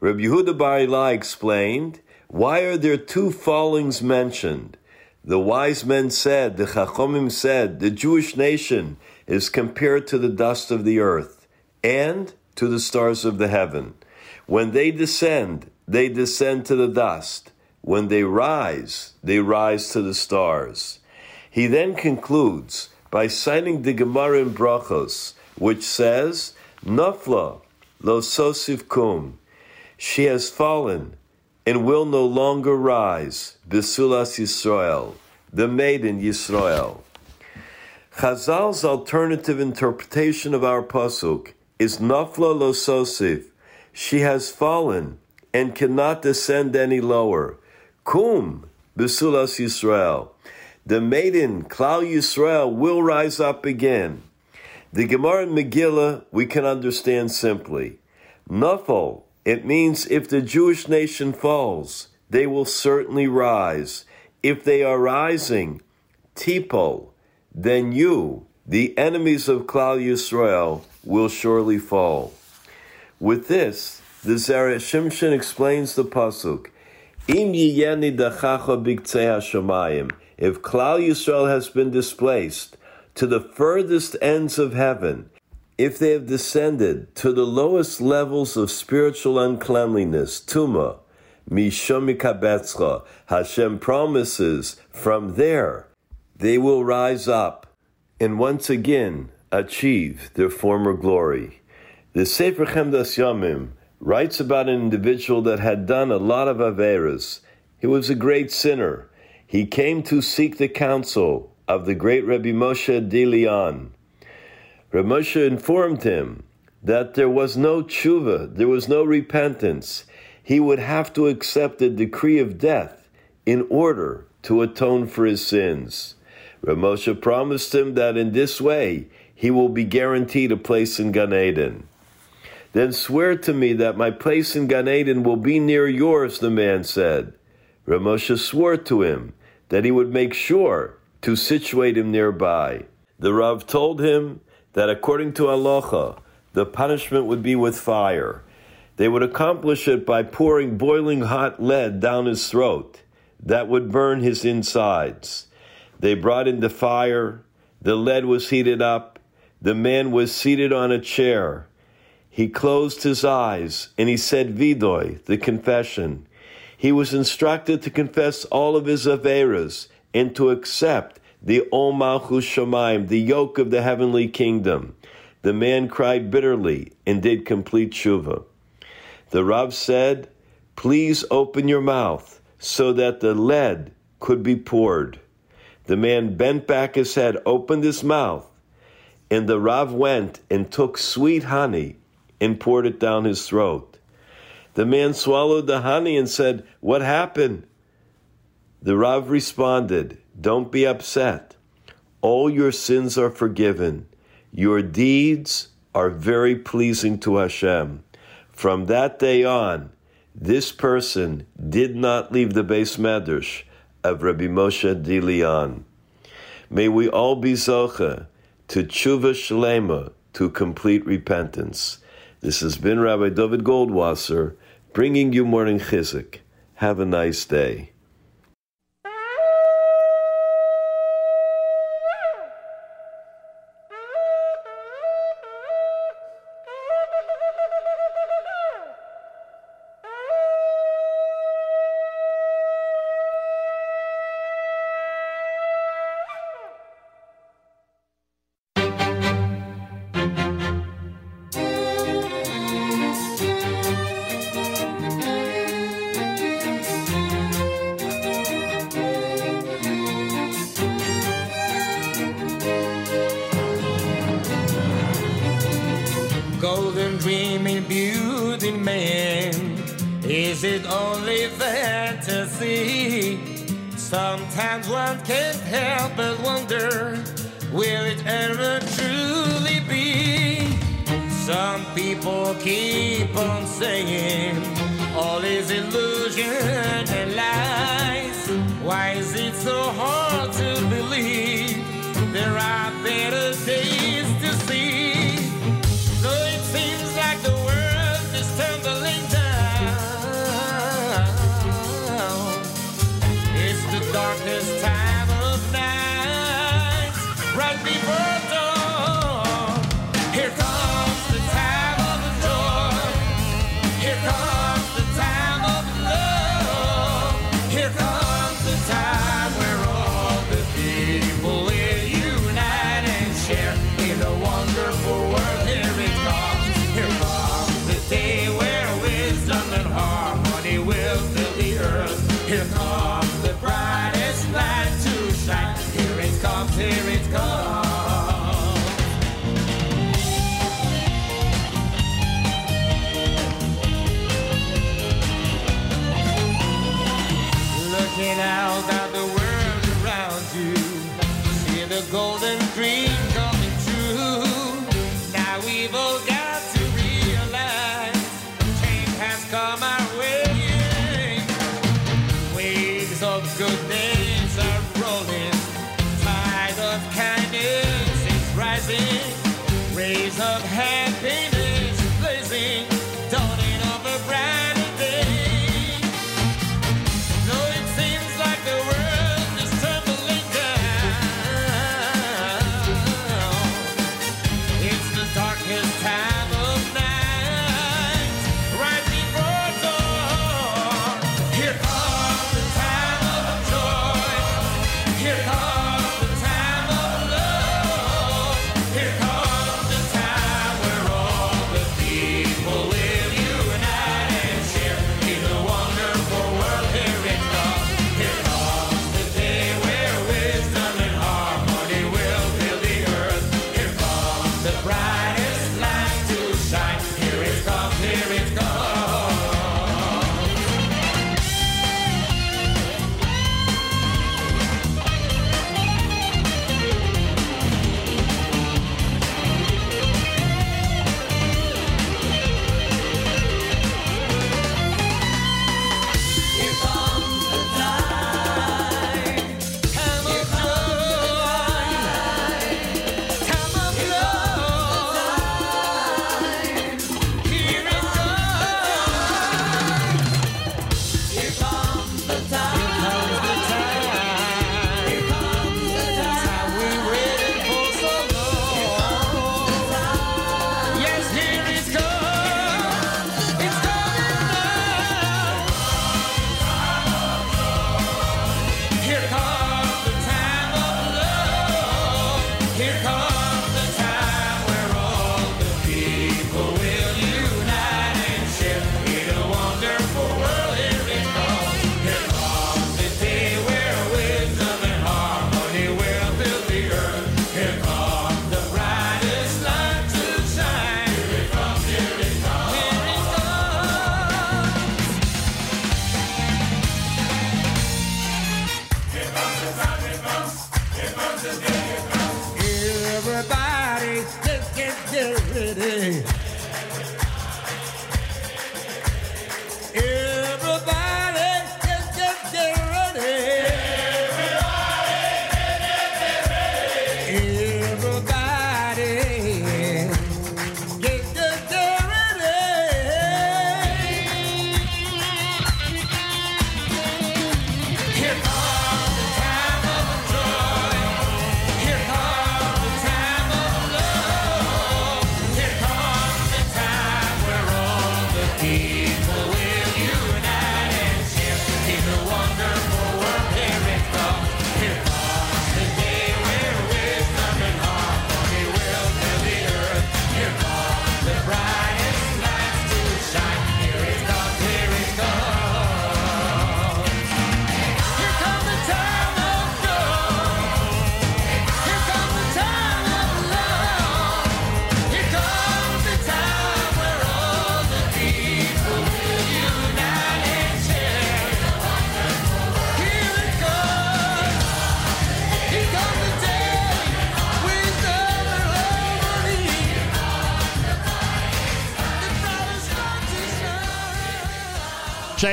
Rabbi Yehuda Bar Ilai explained, "Why are there two fallings mentioned?" The wise men said, the Chachomim said, the Jewish nation is compared to the dust of the earth and to the stars of the heaven. When they descend, they descend to the dust. When they rise, they rise to the stars. He then concludes by citing the Gemara in Brachos, which says, Nafla lo sosiv kum. She has fallen and will no longer rise. Besulas Yisrael, the maiden Yisrael. Chazal's alternative interpretation of our pasuk is Nafla lo sosiv. She has fallen and cannot descend any lower. Kum Besulas Yisrael. The maiden Klal Yisrael will rise up again. The Gemara in Megillah we can understand simply. Nafal, it means if the Jewish nation falls, they will certainly rise. If they are rising, Tipol, then you, the enemies of Klal Yisrael, will surely fall. With this, the Zera Shimshon explains the pasuk. Im. If Klal Yisrael has been displaced to the furthest ends of heaven, if they have descended to the lowest levels of spiritual uncleanliness, tuma, mishomikabetzcha, Hashem promises from there they will rise up and once again achieve their former glory. The Sefer Chemdas Yomim writes about an individual that had done a lot of averas. He was a great sinner. He came to seek the counsel of the great Rebbe Moshe Dilian. Rebbe Moshe informed him that there was no tshuva, there was no repentance. He would have to accept the decree of death in order to atone for his sins. Rebbe Moshe promised him that in this way he will be guaranteed a place in Gan Eden. Then swear to me that my place in Gan Eden will be near yours, the man said. Rebbe Moshe swore to him that he would make sure to situate him nearby. The Rav told him that according to Halacha, the punishment would be with fire. They would accomplish it by pouring boiling hot lead down his throat. That would burn his insides. They brought in the fire. The lead was heated up. The man was seated on a chair. He closed his eyes and he said Vidoy, the confession. He was instructed to confess all of his averas and to accept the O Shemaim, the yoke of the heavenly kingdom. The man cried bitterly and did complete tshuva. The Rav said, Please open your mouth so that the lead could be poured. The man bent back his head, opened his mouth, and the Rav went and took sweet honey and poured it down his throat. The man swallowed the honey and said, What happened? The Rav responded, Don't be upset. All your sins are forgiven. Your deeds are very pleasing to Hashem. From that day on, this person did not leave the base medrash of Rabbi Moshe Dilian. May we all be zocha to tshuva shlema, to complete repentance. This has been Rabbi David Goldwasser bringing you morning chizuk. Have a nice day.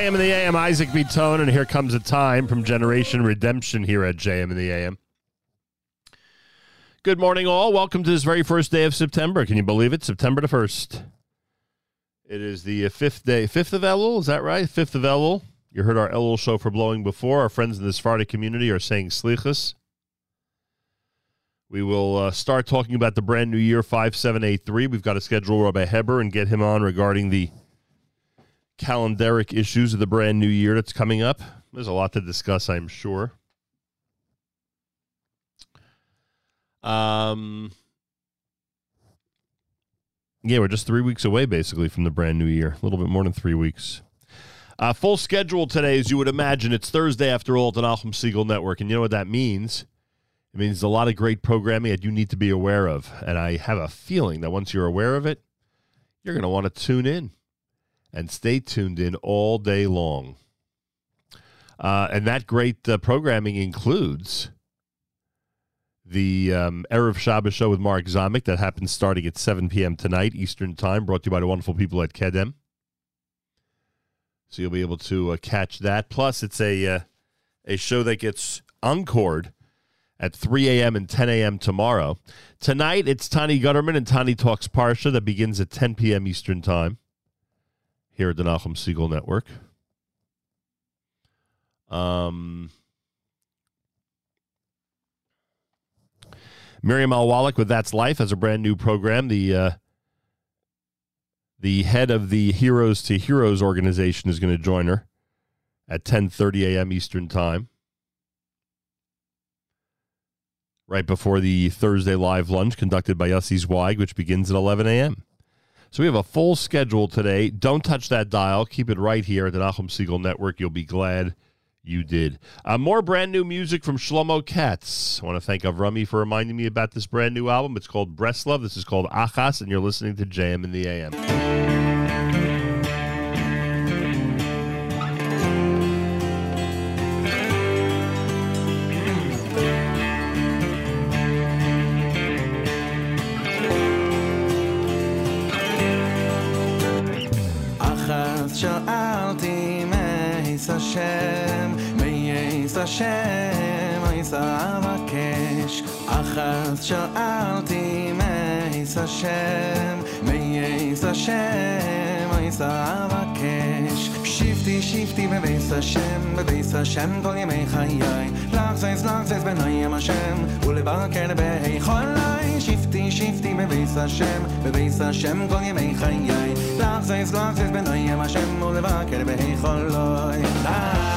JM in the AM, Isaac B. Tone, and here comes a time from Generation Redemption here at JM in the AM. Good morning, all. Welcome to this very first day of September. Can you believe it? September the 1st. It is the uh, fifth day, fifth of Elul, is that right? Fifth of Elul. You heard our Elul show for blowing before. Our friends in the Sephardic community are saying slichus. We will uh, start talking about the brand new year 5783. We've got to schedule Rabbi Heber and get him on regarding the calendaric issues of the brand new year that's coming up. There's a lot to discuss, I'm sure. Um, yeah, we're just three weeks away, basically, from the brand new year. A little bit more than three weeks. Uh, full schedule today, as you would imagine. It's Thursday after all at the Nachum Segal Network, and you know what that means? It means a lot of great programming that you need to be aware of. And I have a feeling that once you're aware of it, you're going to want to tune in and stay tuned in all day long. Uh, and that great uh, programming includes the um, Erev Shabbos show with Mark Zomick that happens starting at 7 p.m. tonight, Eastern Time, brought to you by the wonderful people at Kedem. So you'll be able to uh, catch that. Plus, it's a uh, a show that gets encored at 3 a.m. and 10 a.m. tomorrow. Tonight, it's Tani Gutterman and Tani Talks Parsha that begins at 10 p.m. Eastern Time here at the Nachum Segal Network. Um, Miriam Al Wallach with That's Life has a brand new program. The uh, the head of the Heroes to Heroes organization is going to join her at 10:30 a.m. Eastern Time. Right before the Thursday live lunch conducted by Yossi Zweig, which begins at 11 a.m. So we have a full schedule today. Don't touch that dial. Keep it right here at the Nachum Segal Network. You'll be glad you did. Uh, more brand new music from Shlomo Katz. I want to thank Avrami for reminding me about this brand new album. It's called Breslov. This is called Achas, and you're listening to JM in the AM. השם, מאיס אבקש. אחת שאלתי מאיס השם, מאיס השם, מאיס אבקש. שבתי שבתי בביס השם, בביס השם כל ימי חיי. לחזז לחזז בנוים השם, ולבקר בהיכולי. שבתי שבתי בביס השם, בביס השם כל ימי חיי. לחזז לחזז בנוים השם, ולבקר בהיכולי.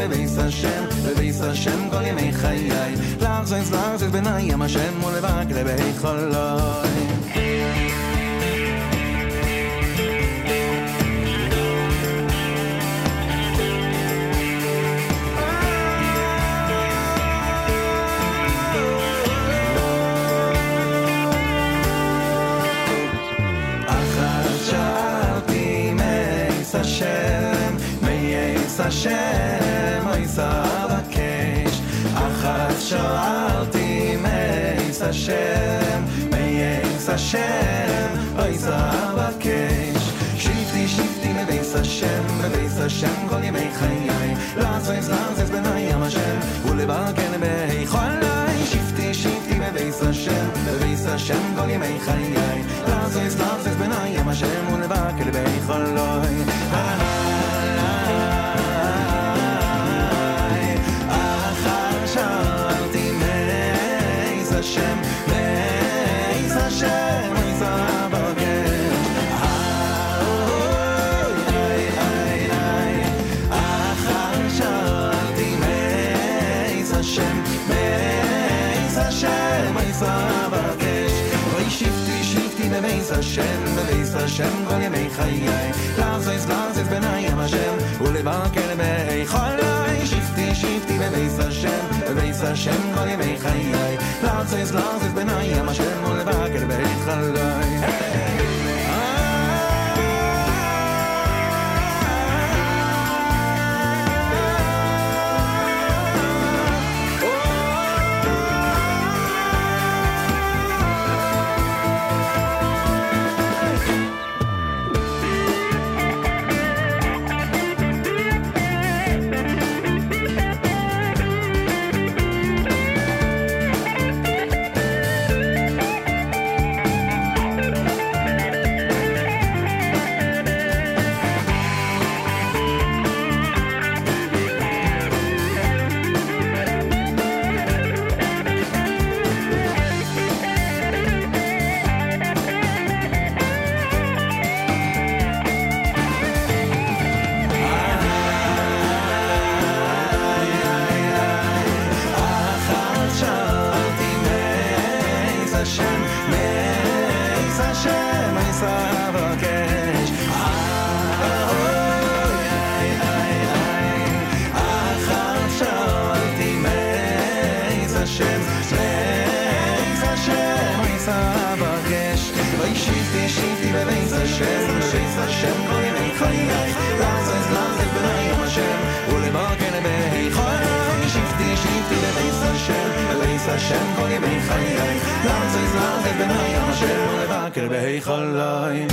בביס השם בביס השם כל ימי חיי לעזויז לעזויז בניים השם ולברכן בהיכלי אחת שאלתי מייס השם, מייס השם, איז אבקש אחת שאלתי מאיז השם מאיז השם איז אבקש שבתי שבתי בביס השם בביס השם כל ימי חיי לעזבז לעזבז בני ים השם ולבקן בהיכולי שבתי שבתי בביס השם בביס השם כל ימי חיי לעזבז לעזבז בני ים השם ולבקן בהיכולי השם כל ימי חיי. לעזויז לעזויז בניים השם, ולבקר בהיכלי. שבתי שבתי במייס השם, במייס השם כל ימי חיי. לעזויז לעזויז בניים השם, ולבקר בהיכלי. שם כל ימי חיי, לעם צריך לעזב בני המשם ולבקר בהיכליים.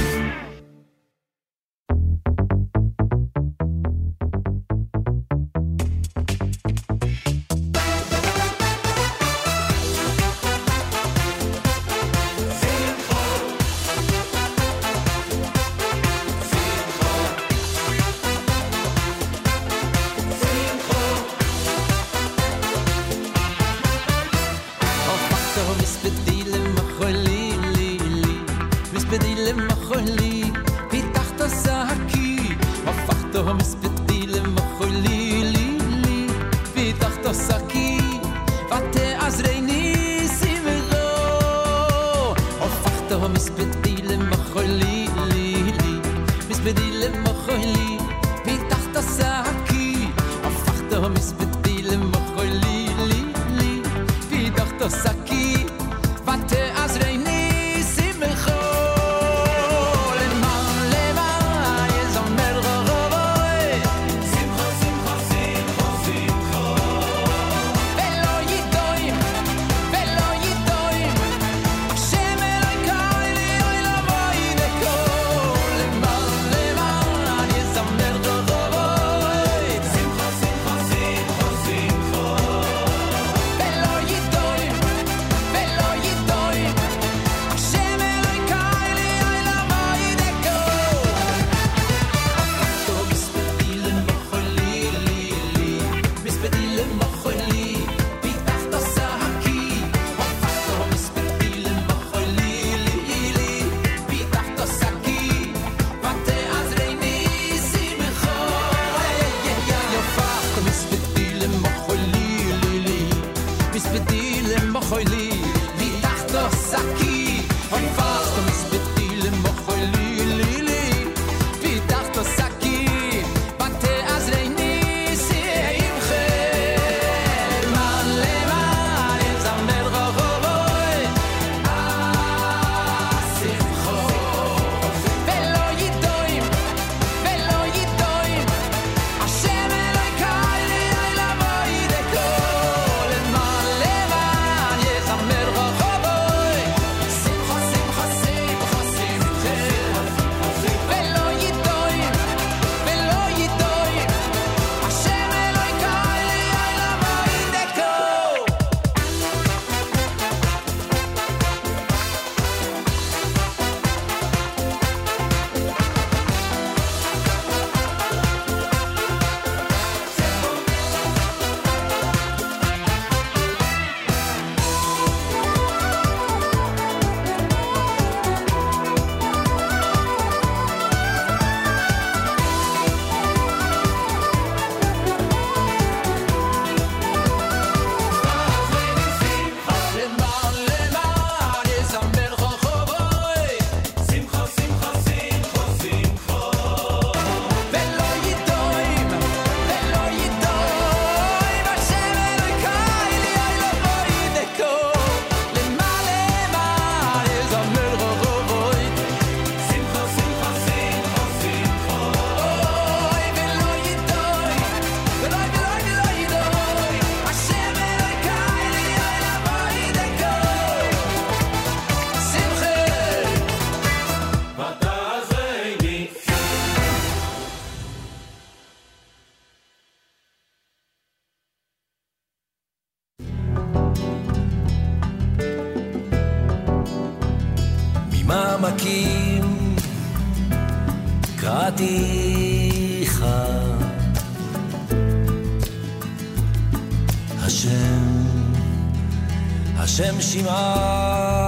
נשימה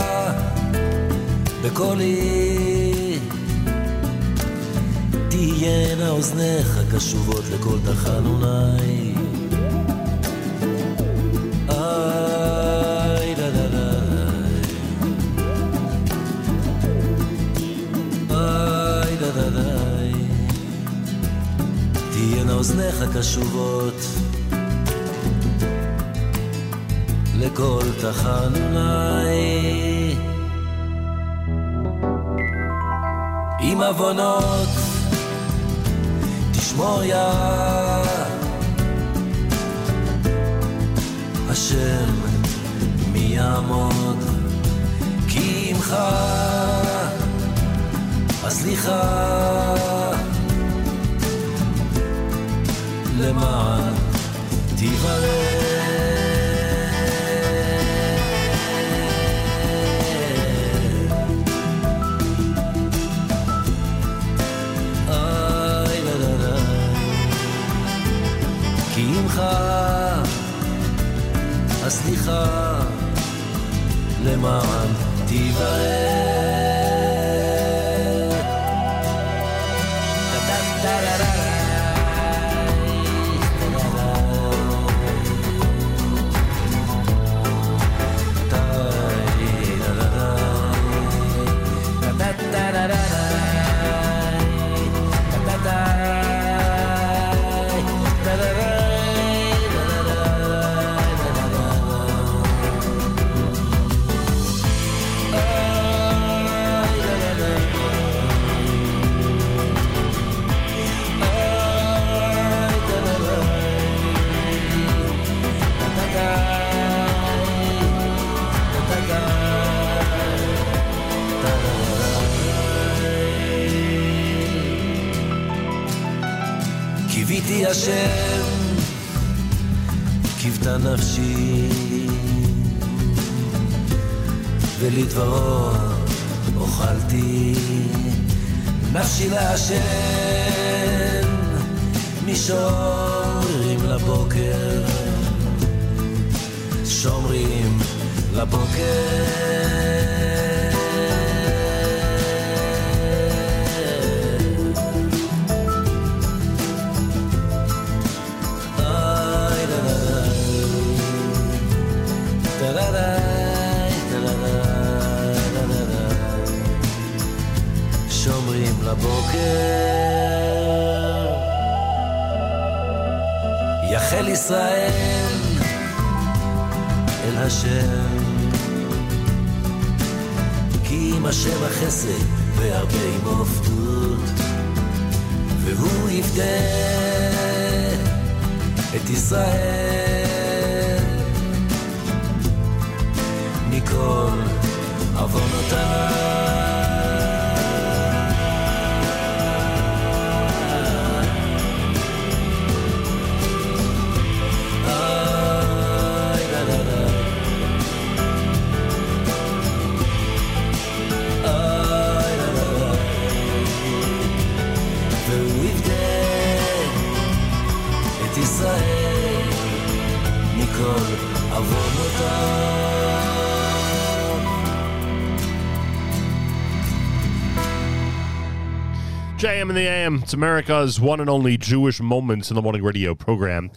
בקולי תהיינה אוזניך קשובות לכל תחנוני אוזניך קשובות לכל תחנות. In the AM. It's America's one and only Jewish Moments in the Morning radio program.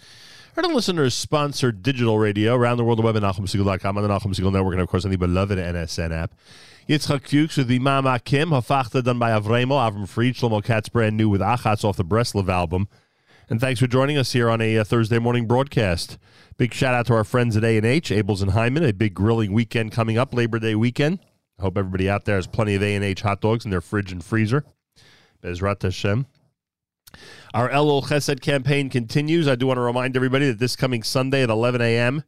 Heard on listeners sponsored digital radio around the world, the web at NachumSegal.com, on the Nachum Segal Network, and of course on the beloved NSN app. Yitzchak Fuchs with the Mama Kim, Hafachta done by Avremo, Avram Fried, Shlomo Katz, brand new with Achatz off the Breslov album. And thanks for joining us here on a uh, Thursday morning broadcast. Big shout out to our friends at A&H, Abeles and Heymann, a big grilling weekend coming up, Labor Day weekend. I hope everybody out there has plenty of A&H hot dogs in their fridge and freezer. Bezrat Hashem. Our Elul Chesed campaign continues. I do want to remind everybody that this coming Sunday at 11 a.m.,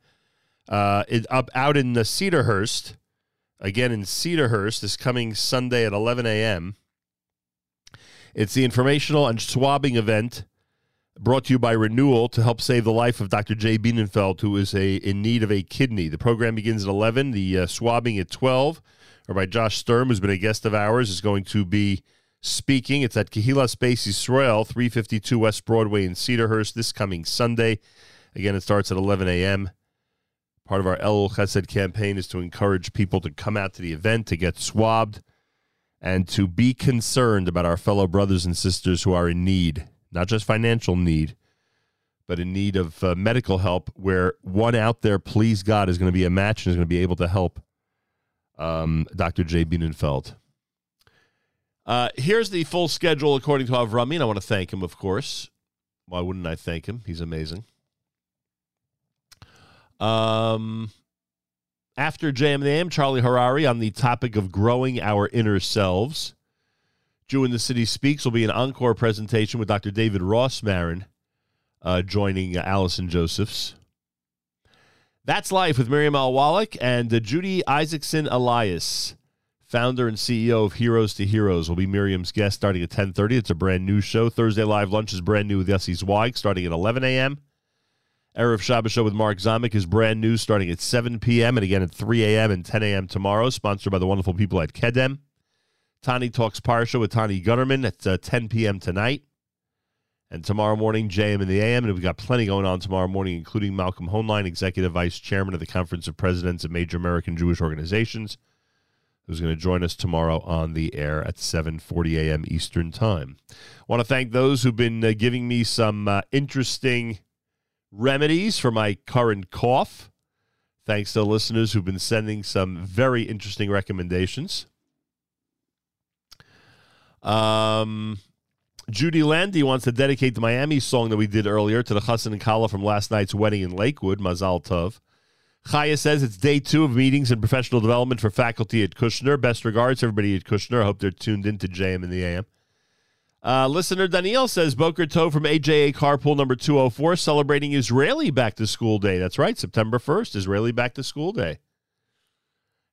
uh, it, up out in the Cedarhurst, again in Cedarhurst, this coming Sunday at 11 a.m. It's the informational and swabbing event brought to you by Renewal to help save the life of Dr. Jay Bienenfeld, who is a in need of a kidney. The program begins at 11, the uh, swabbing at 12. Or by Josh Sturm, who's been a guest of ours, is going to be speaking. It's at Kehila Space Israel, 352 West Broadway in Cedarhurst this coming Sunday. Again, it starts at 11 a.m. Part of our Elul Chesed campaign is to encourage people to come out to the event, to get swabbed, and to be concerned about our fellow brothers and sisters who are in need, not just financial need, but in need of uh, medical help, where one out there, please God, is going to be a match and is going to be able to help um, Dr. Jay Bienenfeld. Uh, here's the full schedule according to Avrami, and I want to thank him, of course. Why wouldn't I thank him? He's amazing. Um, after JM the AM, Charlie Harary on the topic of growing our inner selves. Jew in the City Speaks will be an encore presentation with Dr. David Rosmarin uh, joining uh, Allison Josephs. That's Life with Miriam Al Wallach and uh, Judy Isaacson Elias, founder and CEO of Heroes to Heroes, will be Miriam's guest starting at 10.30. It's a brand new show. Thursday Live Lunch is brand new with Yossi Zweig starting at 11 a.m. Erev Shabbos Show with Mark Zamek is brand new starting at 7 p.m. and again at 3 a.m. and 10 a.m. tomorrow, sponsored by the wonderful people at Kedem. Tani Talks Parsha with Tani Gutterman at uh, 10 p.m. tonight. And tomorrow morning, JM in the AM. And we've got plenty going on tomorrow morning, including Malcolm Hoenlein, Executive Vice Chairman of the Conference of Presidents of Major American Jewish Organizations, who's going to join us tomorrow on the air at 7.40 a.m. Eastern Time. I want to thank those who've been uh, giving me some uh, interesting remedies for my current cough. Thanks to listeners who've been sending some very interesting recommendations. Um, Judy Landy wants to dedicate the Miami song that we did earlier to the Chassan and Kala from last night's wedding in Lakewood, Mazal Tov. Chaya says it's day two of meetings and professional development for faculty at Kushner. Best regards, everybody at Kushner. I hope they're tuned into JM in the AM. Uh, listener Danielle says Boker Tov from AJA Carpool number 204 celebrating Israeli Back to School Day. That's right, September 1st, Israeli Back to School Day.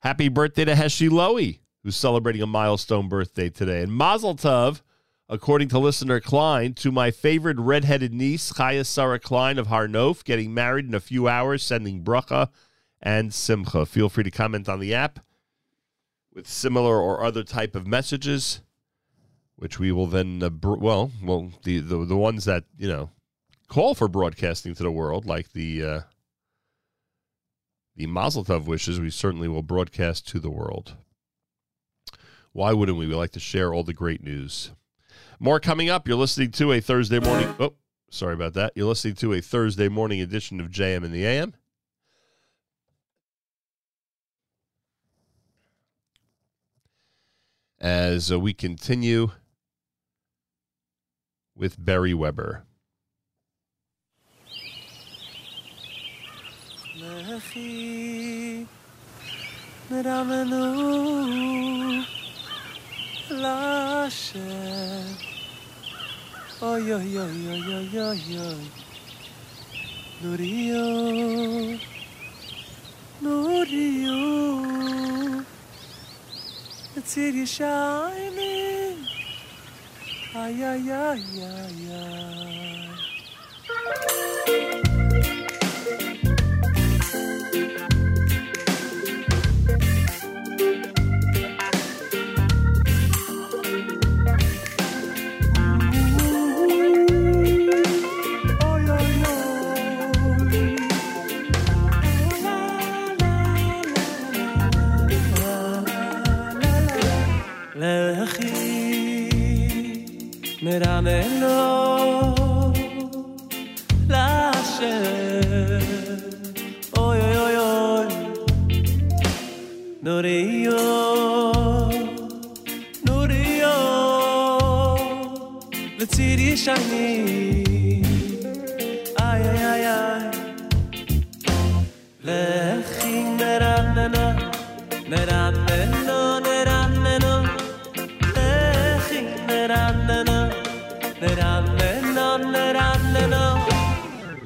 Happy birthday to Heshi Lowy, who's celebrating a milestone birthday today. And Mazel Tov, according to listener Klein, to my favorite redheaded niece, Chaya Sarah Klein of Harnof, getting married in a few hours, sending bracha and simcha. Feel free to comment on the app with similar or other type of messages which we will then uh, br- well well the, the the ones that you know call for broadcasting to the world like the uh, the Mazel Tov wishes we certainly will broadcast to the world. Why wouldn't we? We like to share all the great news. More coming up. You're listening to a Thursday morning. Oh, sorry about that. You're listening to a Thursday morning edition of JM in the AM. As uh, we continue with Barry Weber. לכי נרמנו לשם Oy, oy, oy, oy, oy, oy, oy. Nurio. Nurio. The city shining. Ay, ay, ay, ay, ay. Miramy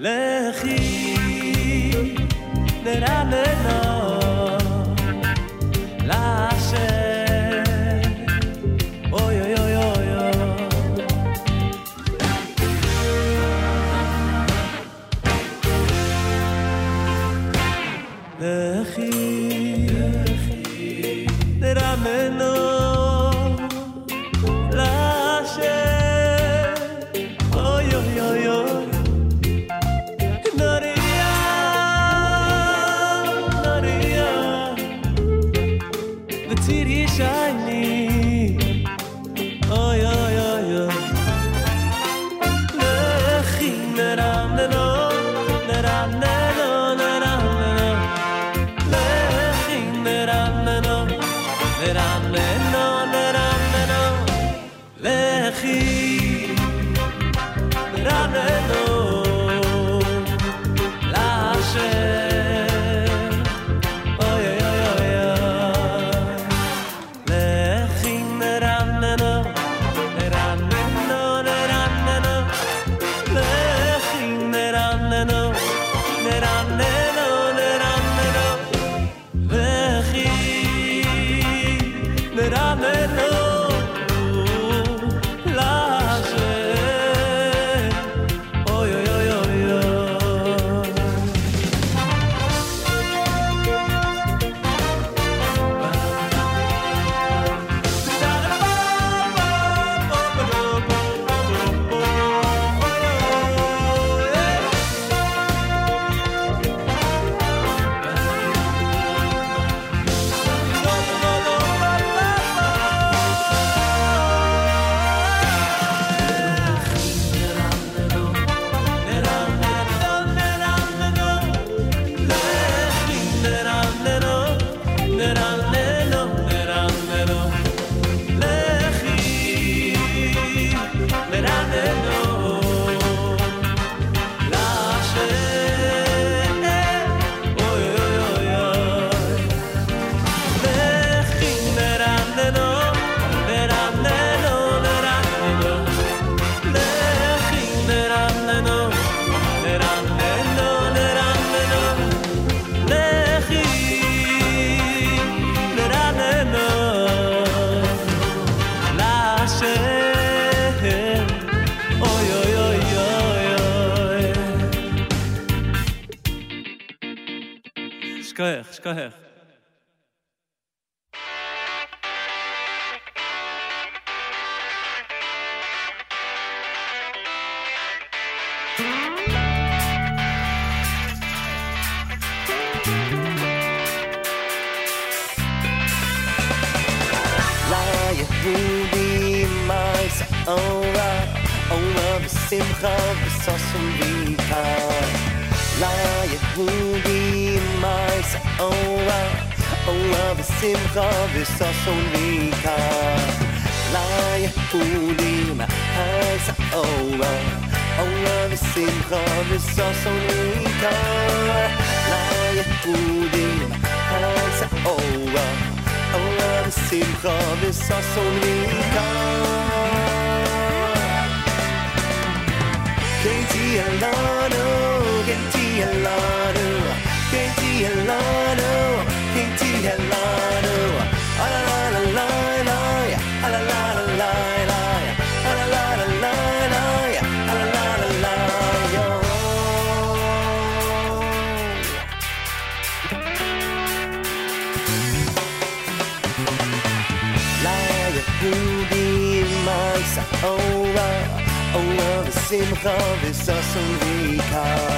לכי, נראה אורה ושמחה וששון ויקר. ליהודים מייס אורה, אורה ושמחה וששון ויקר. ליהודים מייס אורה, אורה ושמחה וששון ויקר. כן תהיה לנו, כן תהיה לנו, כן תהיה לנו, כן תהיה לנו. אורה ושמחה וששון ויקר.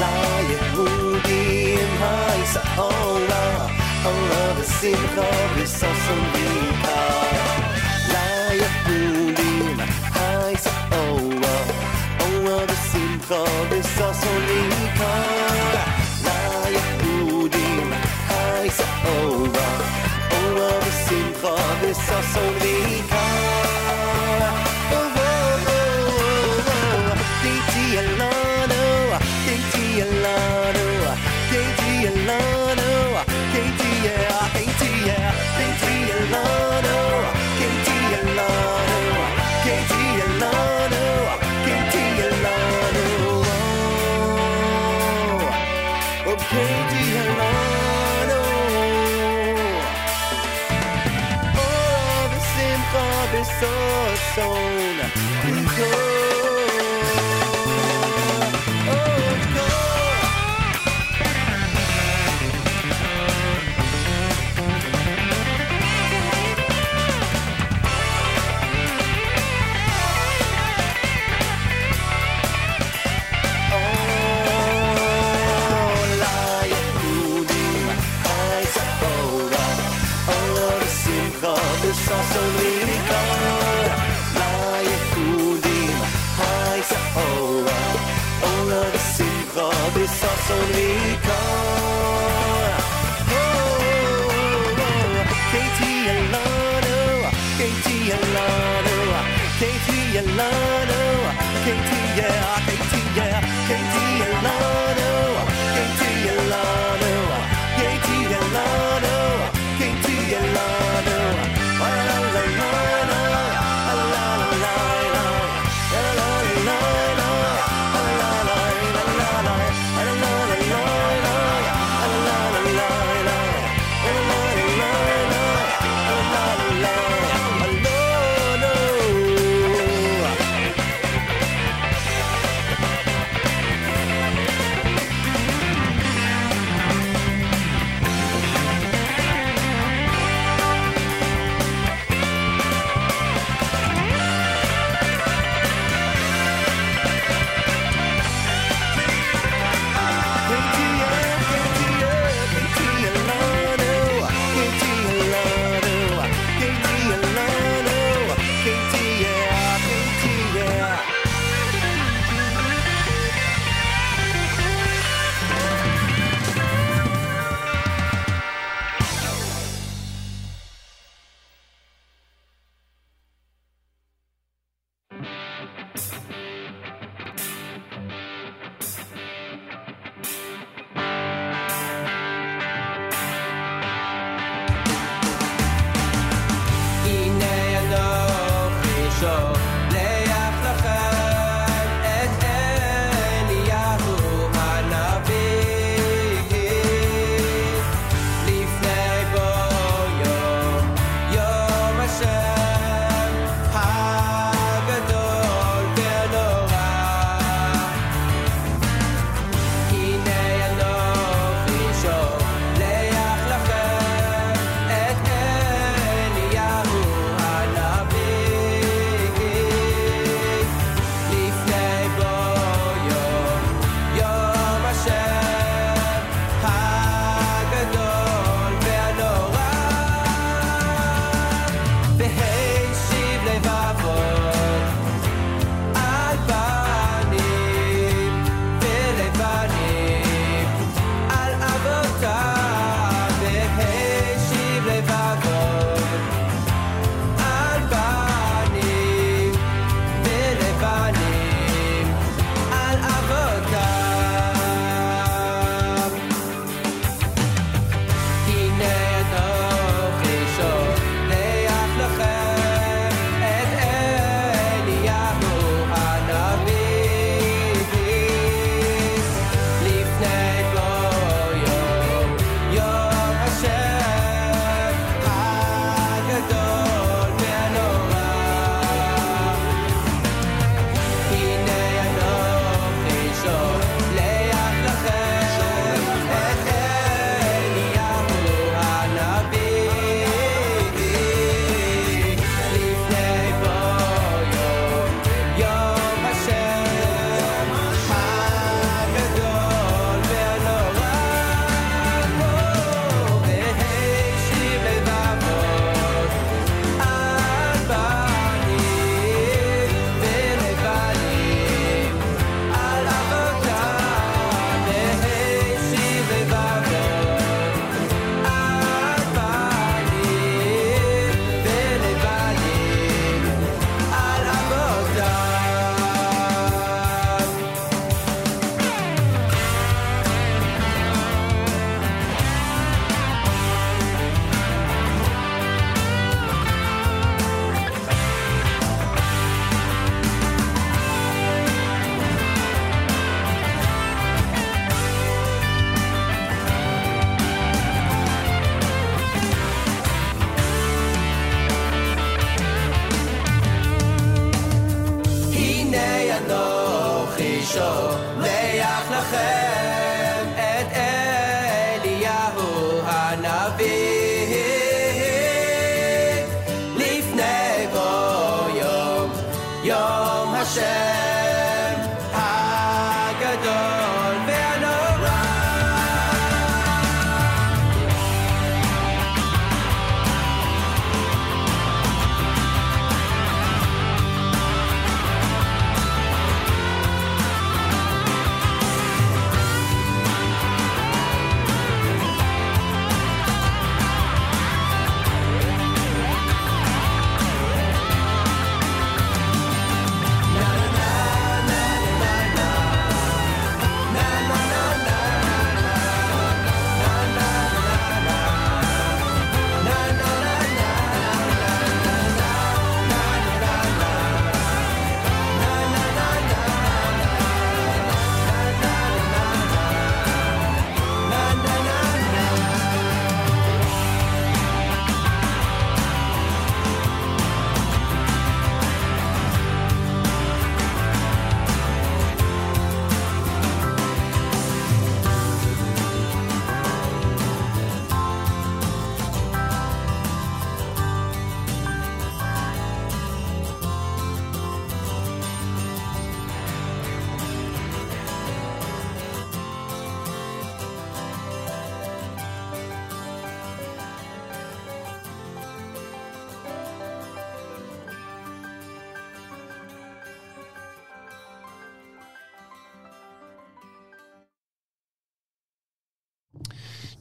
ליהודים מייס אורה, אורה ושמחה וששון ויקר. ליהודים מייס אורה, אורה ושמחה וששון ויקר. ליהודים מייס אורה, אורה ושמחה וששון ויקר.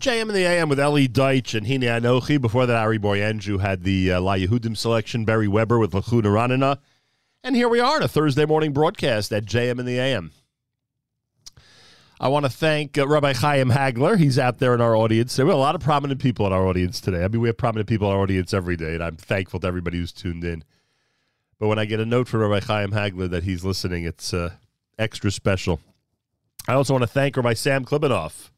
JM in the AM with Ellie Deitch and Hine Anochi. Before that, Ari Boiangiu had the uh, La Yehudim selection, Barry Weber with Lachuna Ranana. And here we are on a Thursday morning broadcast at JM in the AM. I want to thank uh, Rabbi Chaim Hagler. He's out there in our audience. There have a lot of prominent people in our audience today. I mean, we have prominent people in our audience every day, and I'm thankful to everybody who's tuned in. But when I get a note from Rabbi Chaim Hagler that he's listening, it's uh, extra special. I also want to thank Rabbi Sam Klibanoff,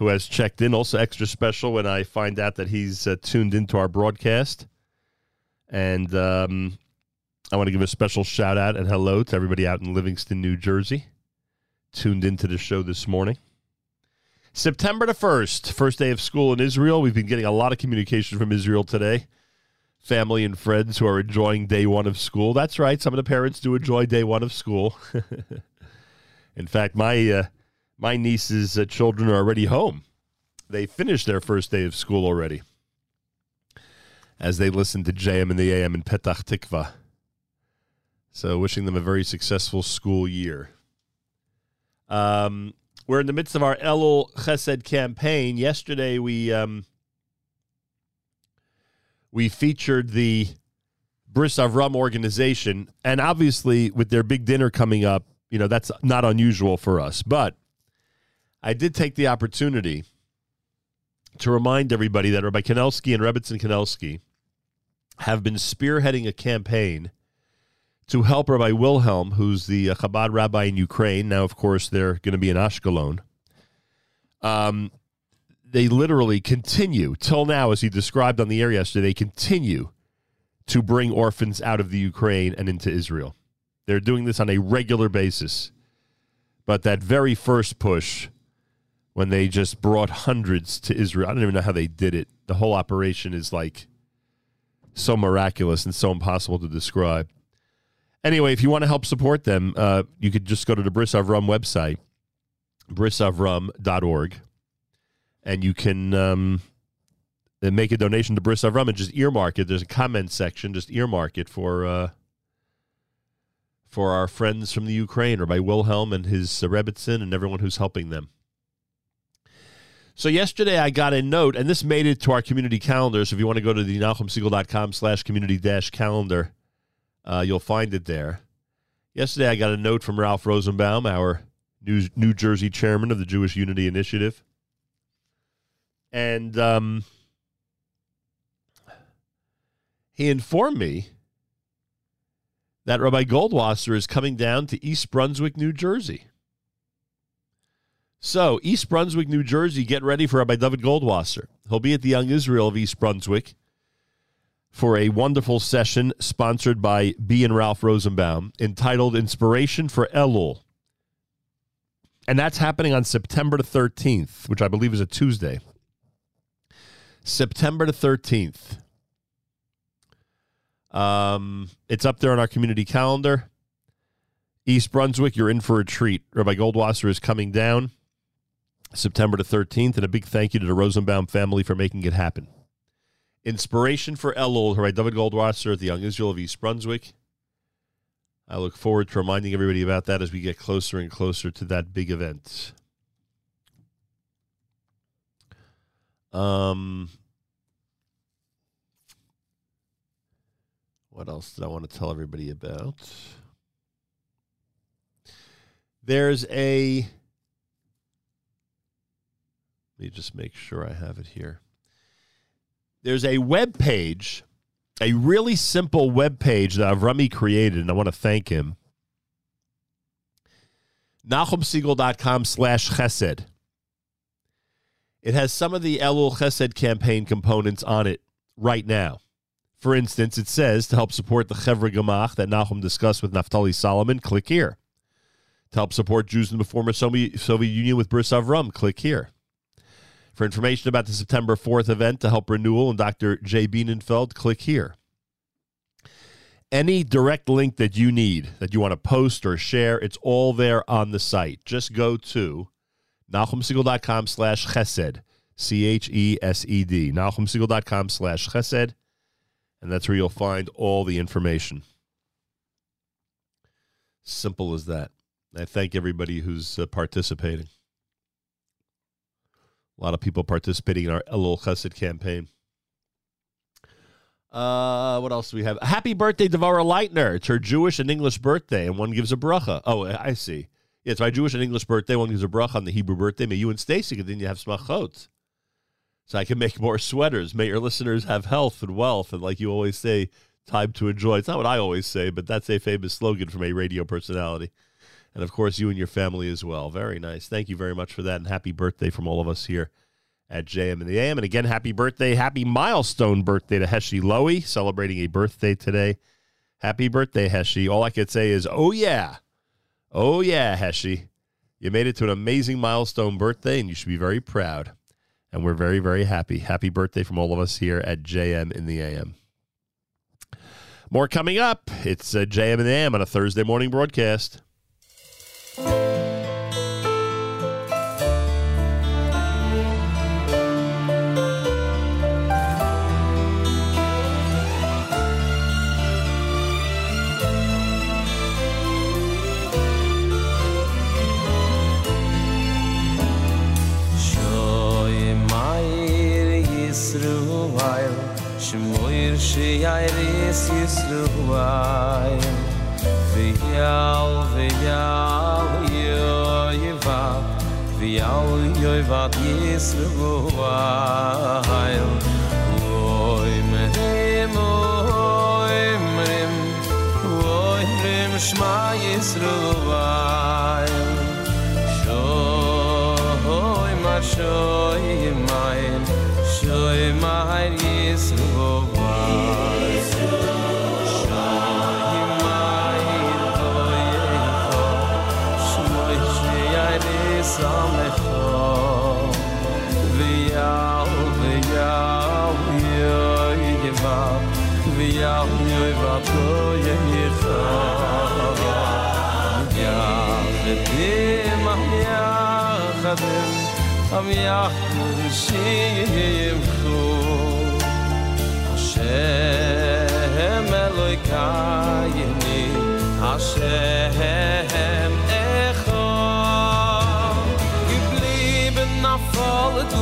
who has checked in. Also, extra special when I find out that he's uh, tuned into our broadcast. And um, I want to give a special shout out and hello to everybody out in Livingston, New Jersey, tuned into the show this morning. September the 1st, first day of school in Israel. We've been getting a lot of communication from Israel today. Family and friends who are enjoying day one of school. That's right, some of the parents do enjoy day one of school. <laughs> in fact, my uh, my niece's uh, children are already home. They finished their first day of school already as they listen to JM and the AM in Petach Tikva. So, wishing them a very successful school year. Um, we're in the midst of our Elul Chesed campaign. Yesterday, we um, we featured the Bris Avram organization, and obviously, with their big dinner coming up, you know that's not unusual for us. But I did take the opportunity to remind everybody that Rabbi Kanelsky and Rebbitzin Kanelsky have been spearheading a campaign to help Rabbi Wilhelm, who's the uh, Chabad rabbi in Ukraine. Now, of course, they're going to be in Ashkelon. Um, they literally continue till now, as he described on the air yesterday. They continue to bring orphans out of the Ukraine and into Israel. They're doing this on a regular basis. But that very first push, when they just brought hundreds to Israel, I don't even know how they did it. The whole operation is like so miraculous and so impossible to describe. Anyway, if you want to help support them, uh, you could just go to the Bris Avram website, brisavram.org, and you can um, make a donation to Bris Avram and just earmark it. There's a comment section, just earmark it for uh, for our friends from the Ukraine, or by Wilhelm and his uh, and everyone who's helping them. So yesterday I got a note, and this made it to our community calendar. So if you want to go to the NachumSegal.com slash community dash calendar, uh, you'll find it there. Yesterday I got a note from Ralph Rosenbaum, our New, New Jersey chairman of the Jewish Unity Initiative. And um, he informed me that Rabbi Goldwasser is coming down to East Brunswick, New Jersey. So, East Brunswick, New Jersey, get ready for Rabbi David Goldwasser. He'll be at the Young Israel of East Brunswick for a wonderful session sponsored by B and Ralph Rosenbaum entitled Inspiration for Elul. And that's happening on September the 13th, which I believe is a Tuesday. September the 13th. Um, it's up there on our community calendar. East Brunswick, you're in for a treat. Rabbi Goldwasser is coming down September the 13th, and a big thank you to the Rosenbaum family for making it happen. Inspiration for Elul, who by David Goldwasser at the Young Israel of East Brunswick. I look forward to reminding everybody about that as we get closer and closer to that big event. Um, what else did I want to tell everybody about? There's a. Let me just make sure I have it here. There's a web page, a really simple web page that Avrami created, and I want to thank him. NachumSegal.com slash chesed. It has some of the Elul Chesed campaign components on it right now. For instance, it says to help support the Chevra Gemach that Nachum discussed with Naftali Solomon, click here. To help support Jews in the former Soviet Soviet Union with Bris Avram, click here. For information about the September 4th event to help renewal and Dr. Jay Bienenfeld, click here. Any direct link that you need, that you want to post or share, it's all there on the site. Just go to NachumSegal.com slash chesed, C-H-E-S-E-D, NachumSegal.com slash chesed, and that's where you'll find all the information. Simple as that. I thank everybody who's uh, participating. A lot of people participating in our Elul Chesed campaign. Uh, what else do we have? Happy birthday, Devara Leitner. It's her Jewish and English birthday, and one gives a bracha. Oh, I see. Yeah, it's my Jewish and English birthday. One gives a bracha on the Hebrew birthday. May you and Stacy continue to have smachot. So I can make more sweaters. May your listeners have health and wealth. And like you always say, time to enjoy. It's not what I always say, but that's a famous slogan from a radio personality. And of course, you and your family as well. Very nice. Thank you very much for that. And happy birthday from all of us here at JM and the AM. And again, happy birthday, happy milestone birthday to Heshi Lowy, celebrating a birthday today. Happy birthday, Heshi. All I could say is, oh, yeah. Oh, yeah, Heshi. You made it to an amazing milestone birthday, and you should be very proud. And we're very, very happy. Happy birthday from all of us here at JM in the AM. More coming up. It's uh, JM in the AM on a Thursday morning broadcast. Yisruel Shmoir Sheiris Yisruel V'yal v'yal yoyvav V'yal yoyvav Yisruel Oy mrim, oy mrim Oy mrim Shma Yisruel Shoy ma shoy ey mein yesu vos shoy mari toy soich ye ynes ameh khom vi a und ya vi y mam am ya שיימכע אָן שיימ מלויקייני שיימ אָך גייב ליבן אַפאלט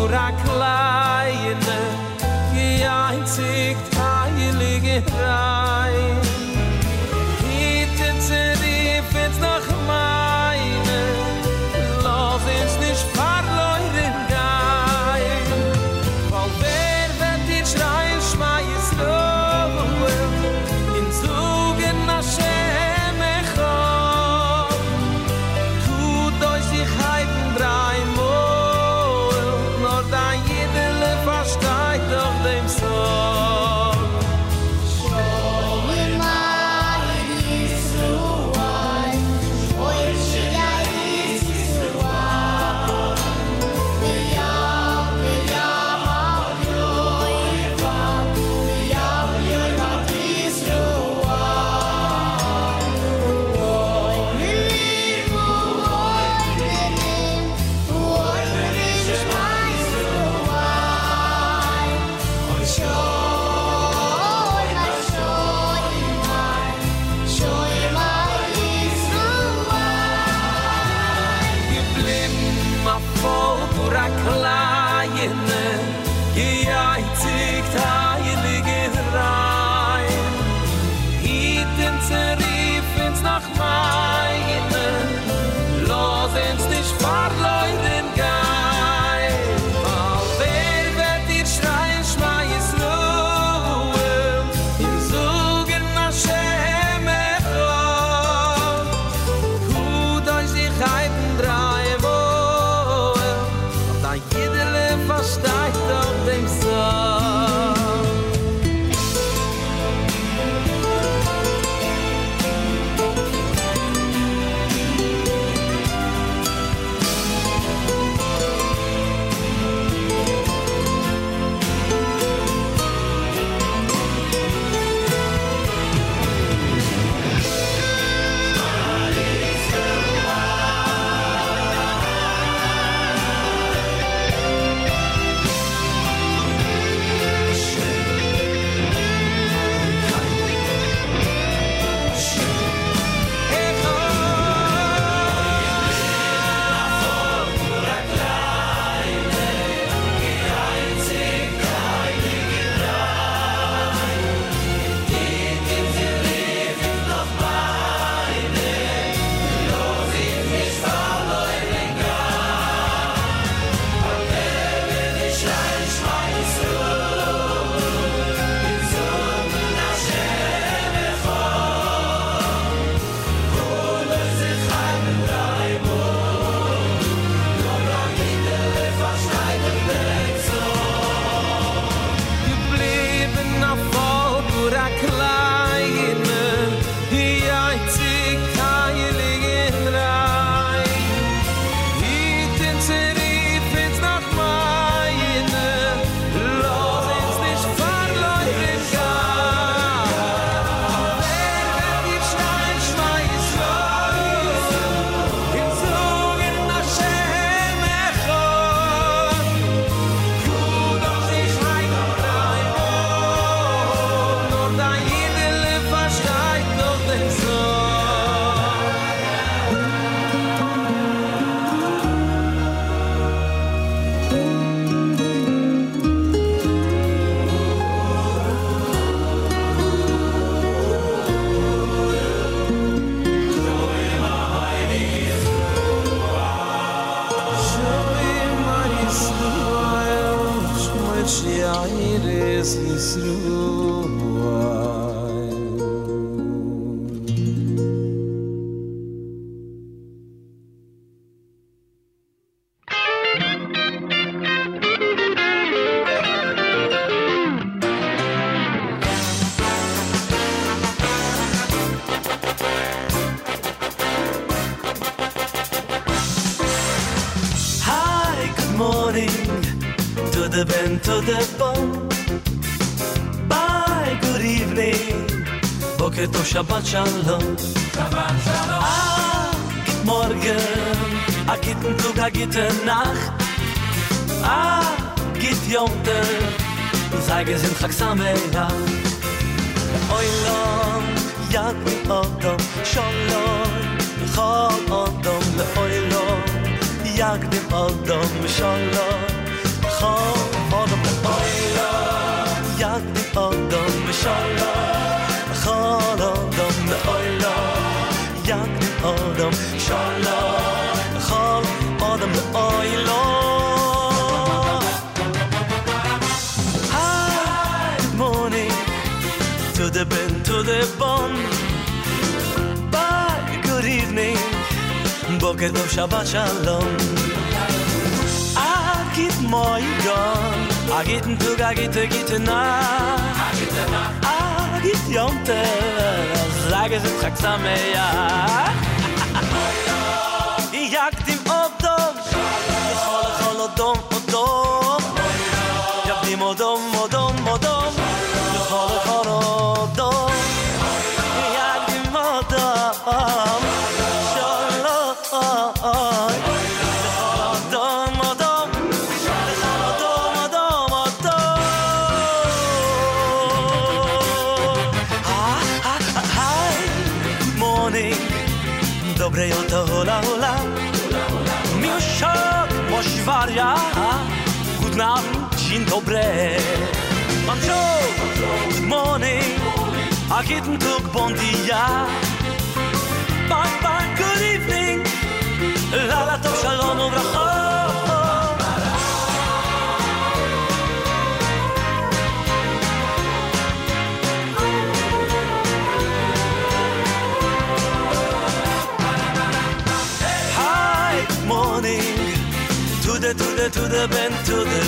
to the bend to the.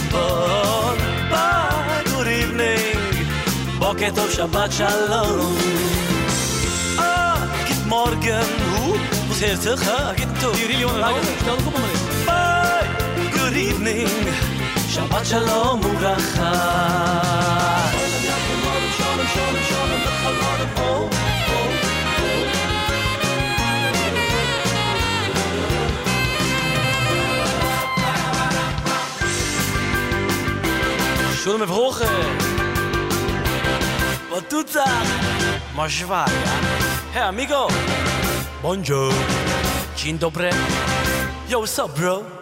Bye, good evening. Boker tov, Shabbat shalom. Ah, good morgen. Hoe? Ons hertig, ha? Git Bye, good evening. Shabbat shalom. Shalom, shalom, shalom, shalom, shalom, shalom, shalom, shalom, Zullen we volgen? Wat doet dat? Maar zwaar, ja. Hey amigo. Bonjour. Dzień dobry. Yo, what's up, bro?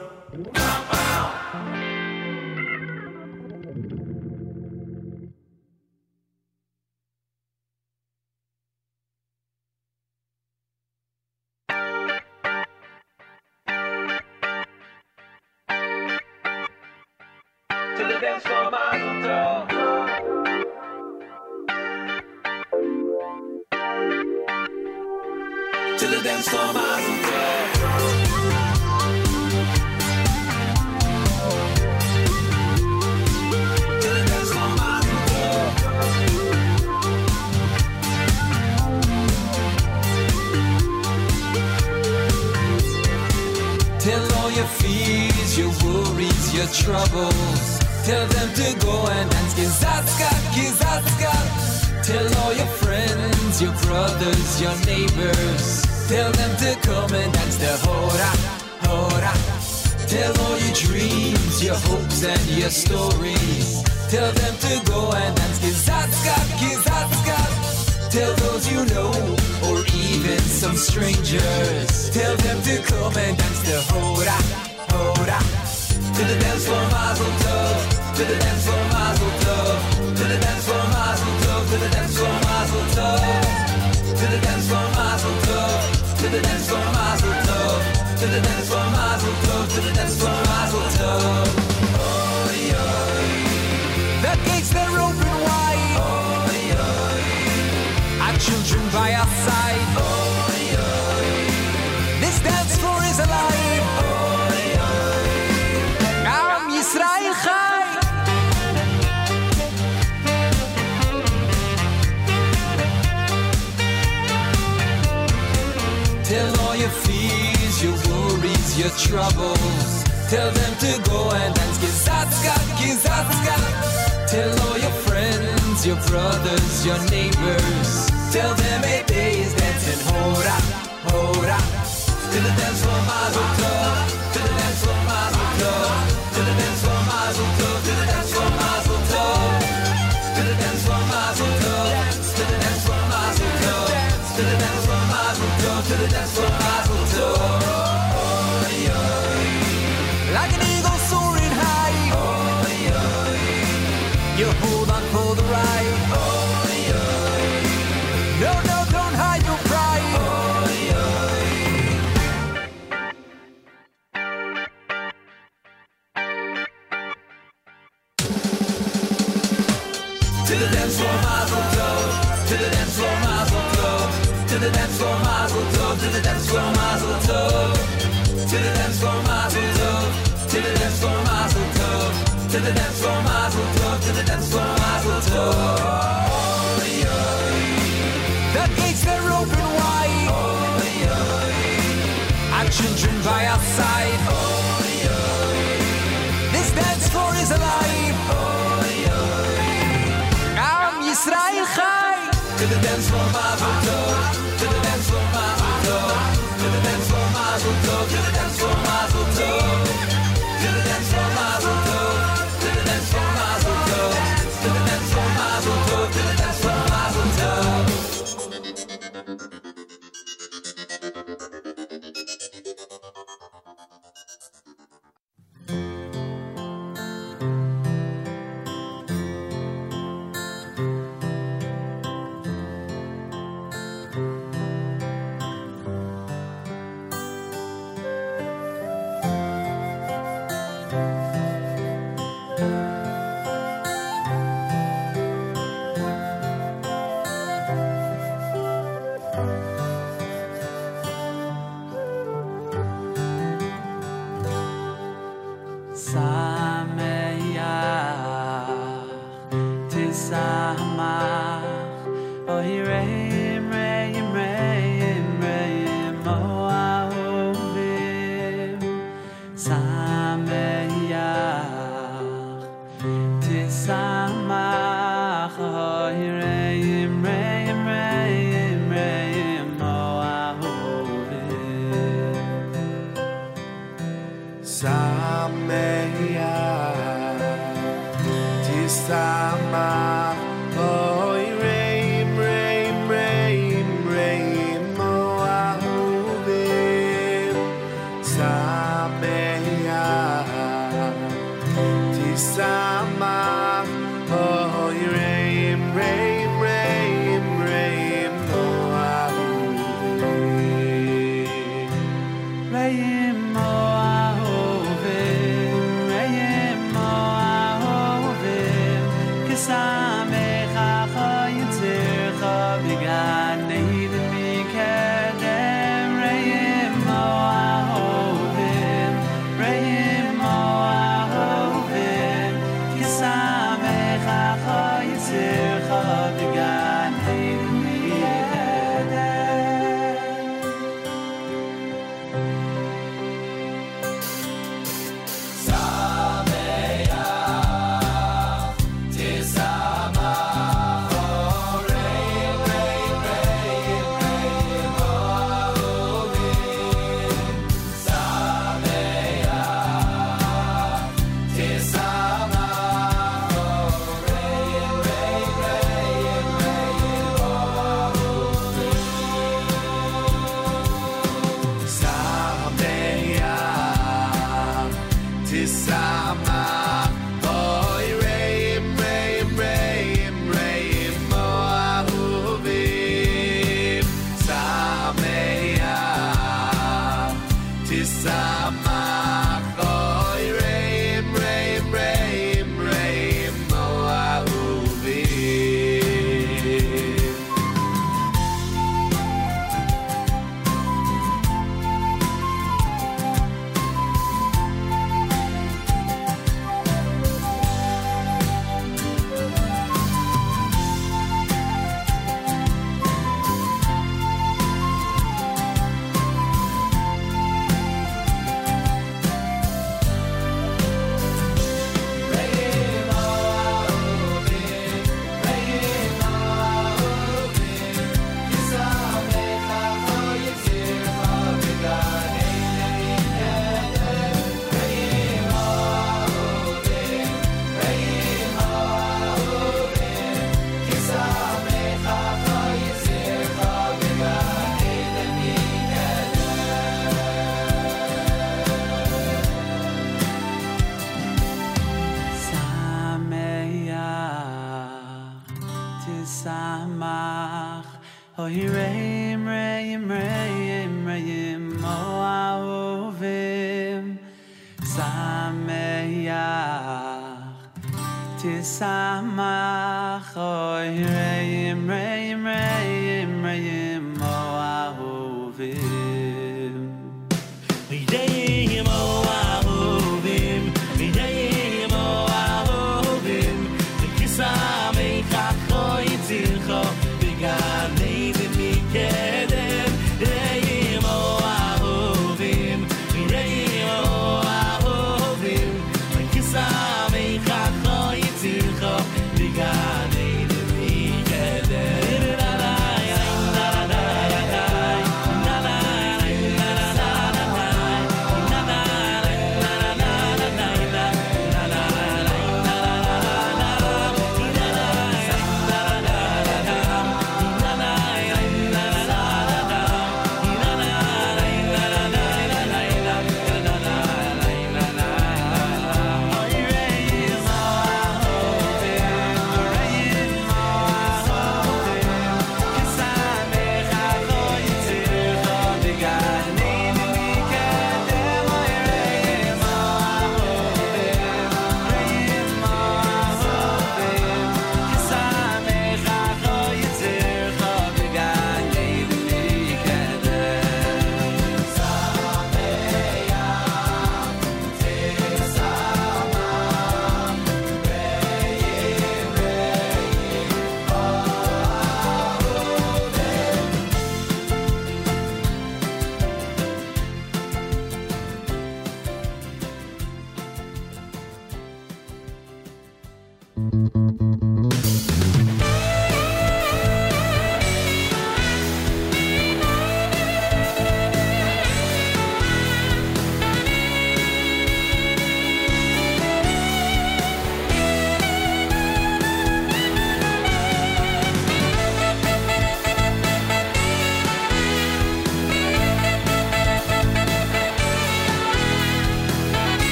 sama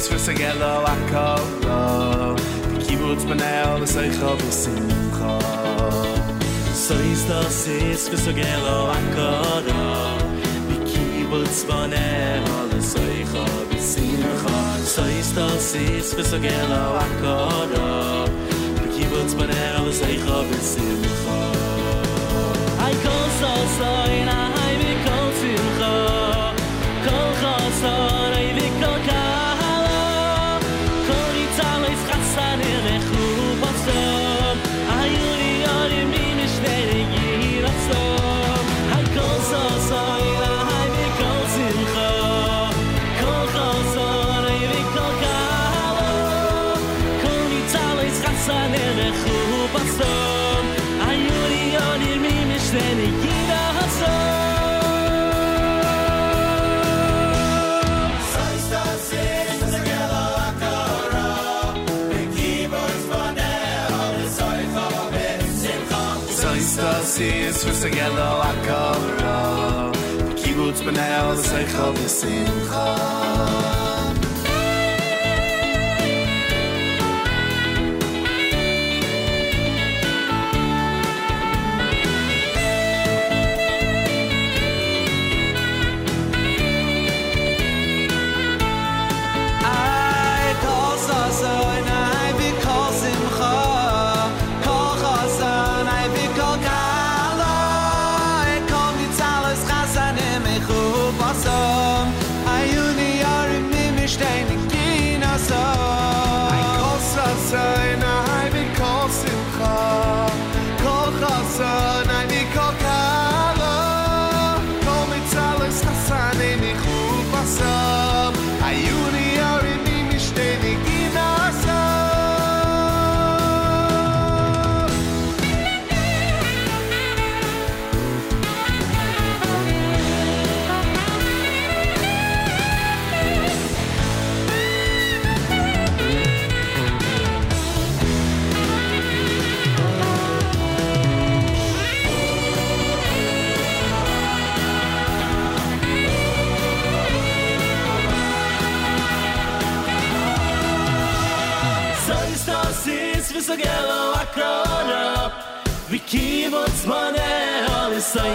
Kibbutz v'segelo akolo Kibbutz benel v'seicho v'simcho So is das is v'segelo akolo Kibbutz benel v'seicho v'simcho So is das is v'segelo akolo Kibbutz benel v'seicho v'simcho I call so sorry. gelo a kol ro kibutz ben el ze khov simcha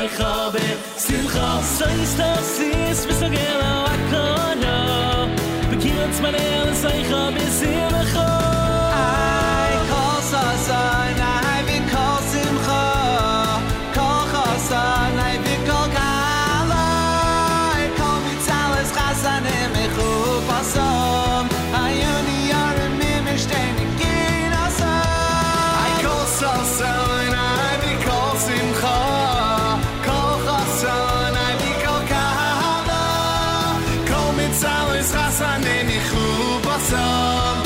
oi khabe sil kha sens da sis bis so gerne a kono bekirts man el sai khabe sil some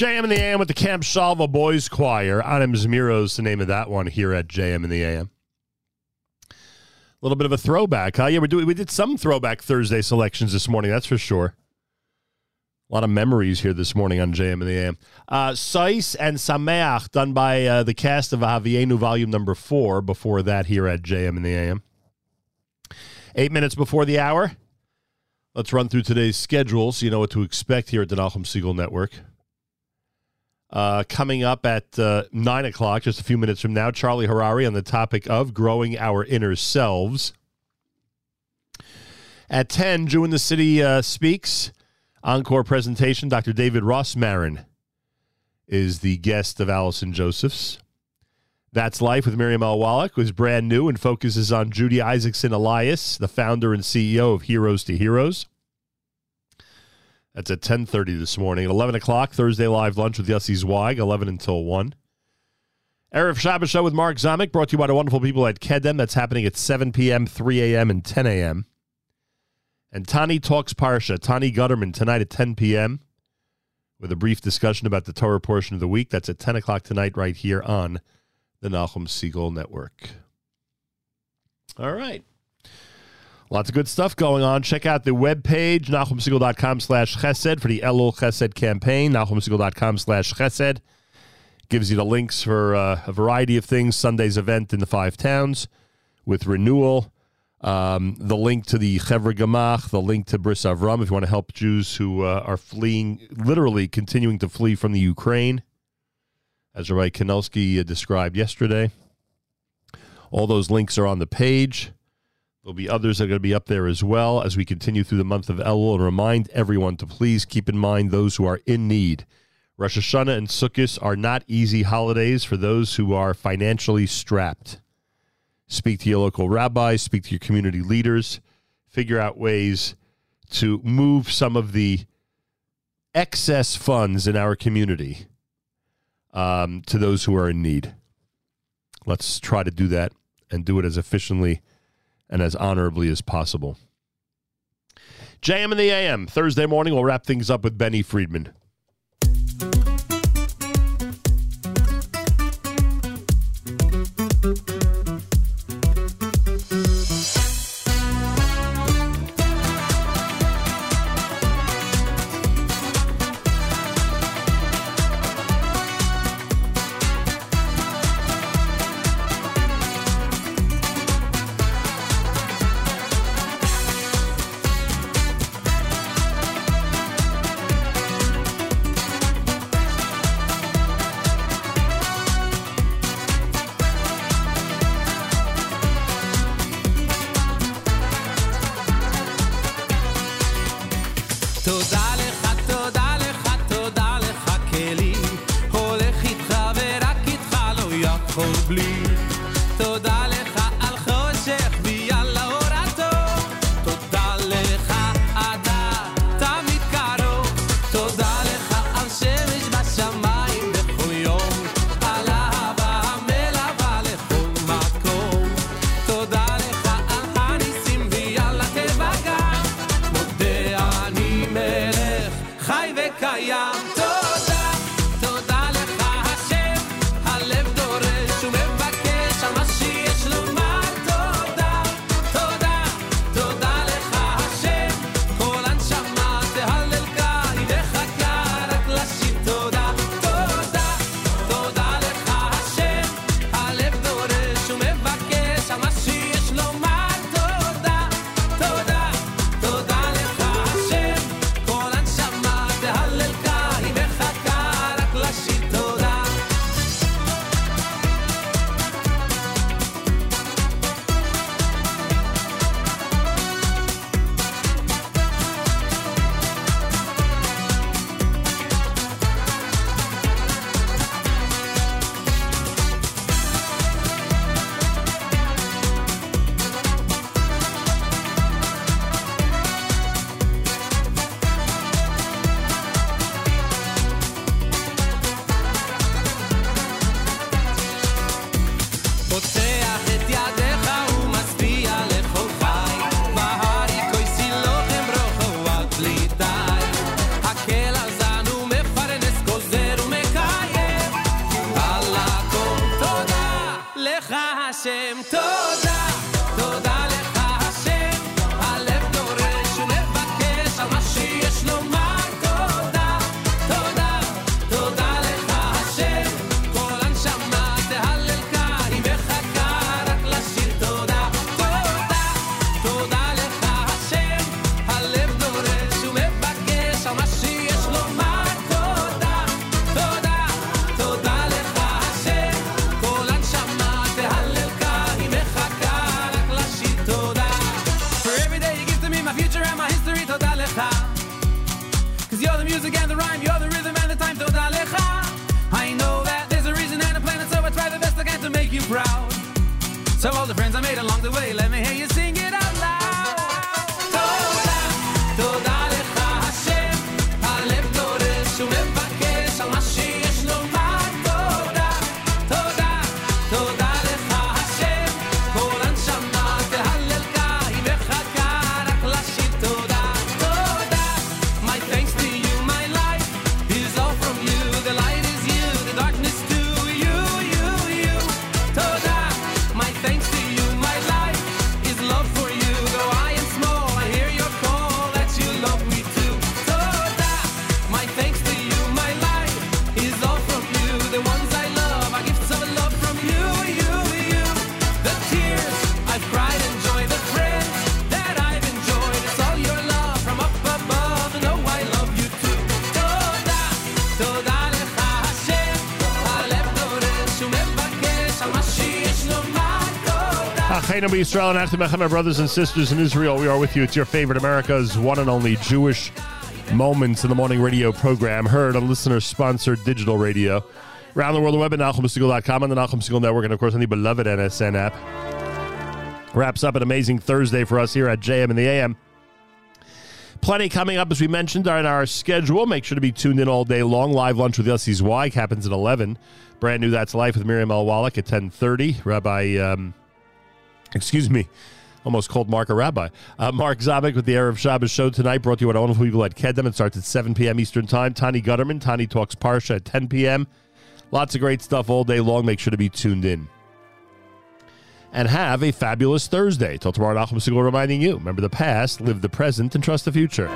JM in the AM with the Camp Salva Boys Choir. Anim Zmiro's the name of that one here at JM in the AM. A little bit of a throwback, huh? Yeah, we do. We did some throwback Thursday selections this morning. That's for sure. A lot of memories here this morning on JM in the AM. Uh, Sais and Sameach, done by uh, the cast of Avienu Volume Number Four. Before that, here at JM in the AM. Eight minutes before the hour. Let's run through today's schedule so you know what to expect here at the Nachum Segal Network. Uh, coming up at uh, 9 o'clock, just a few minutes from now, Charlie Harary on the topic of growing our inner selves. At 10, Jew in the City uh, speaks. Encore presentation, Dr. David Rosmarin is the guest of Allison Josephs. That's Life with Miriam L. Wallach was brand new and focuses on Judy Isaacson Elias, the founder and CEO of Heroes to Heroes. That's at 10.30 this morning. At 11 o'clock, Thursday live lunch with Yossi Zweig, 11 until 1. Erev Shabbos Show with Mark Zamek, brought to you by the wonderful people at Kedem. That's happening at 7 p.m., 3 a.m., and 10 a.m. And Tani Talks Parsha, Tani Gutterman, tonight at 10 p.m., with a brief discussion about the Torah portion of the week. That's at 10 o'clock tonight, right here on the Nachum Segal Network. All right. Lots of good stuff going on. Check out the webpage, NachumSegal.com slash chesed for the Elul Chesed campaign, NachumSegal.com slash chesed. Gives you the links for uh, a variety of things. Sunday's event in the five towns with renewal. Um, the link to the Chevra Gamach, the link to Bris Avram if you want to help Jews who uh, are fleeing, literally continuing to flee from the Ukraine, as Rabbi Kanelsky uh, described yesterday. All those links are on the page. There'll be others that are going to be up there as well as we continue through the month of Elul and remind everyone to please keep in mind those who are in need. Rosh Hashanah and Sukkot are not easy holidays for those who are financially strapped. Speak to your local rabbis, speak to your community leaders, figure out ways to move some of the excess funds in our community um, to those who are in need. Let's try to do that and do it as efficiently and as honorably as possible. JM in the AM, Thursday morning, we'll wrap things up with Benny Friedman. Shalom Yisrael and After my brothers and sisters in Israel. We are with you. It's your favorite America's one and only Jewish Moments in the Morning radio program, heard on listener-sponsored digital radio. Around the world, the web at NachumSegal.com and the Nachum Segal Network, and of course on the beloved NSN app. Wraps up an amazing Thursday for us here at JM in the AM. Plenty coming up, as we mentioned, on our schedule. Make sure to be tuned in all day long. Live lunch with Yossi Zweig happens at 11. Brand new That's Life with Miriam L. Wallach at 10.30. Rabbi... Um, excuse me, almost called Mark a rabbi. Uh, Mark Zabek with the Erev Shabbos show tonight, brought to you by wonderful people at Kedem. It starts at 7 p.m. Eastern Time. Tani Gutterman, Tani Talks Parsha at 10 p.m. Lots of great stuff all day long. Make sure to be tuned in. And have a fabulous Thursday. Till tomorrow, Nachum Segal reminding you, remember the past, live the present, and trust the future.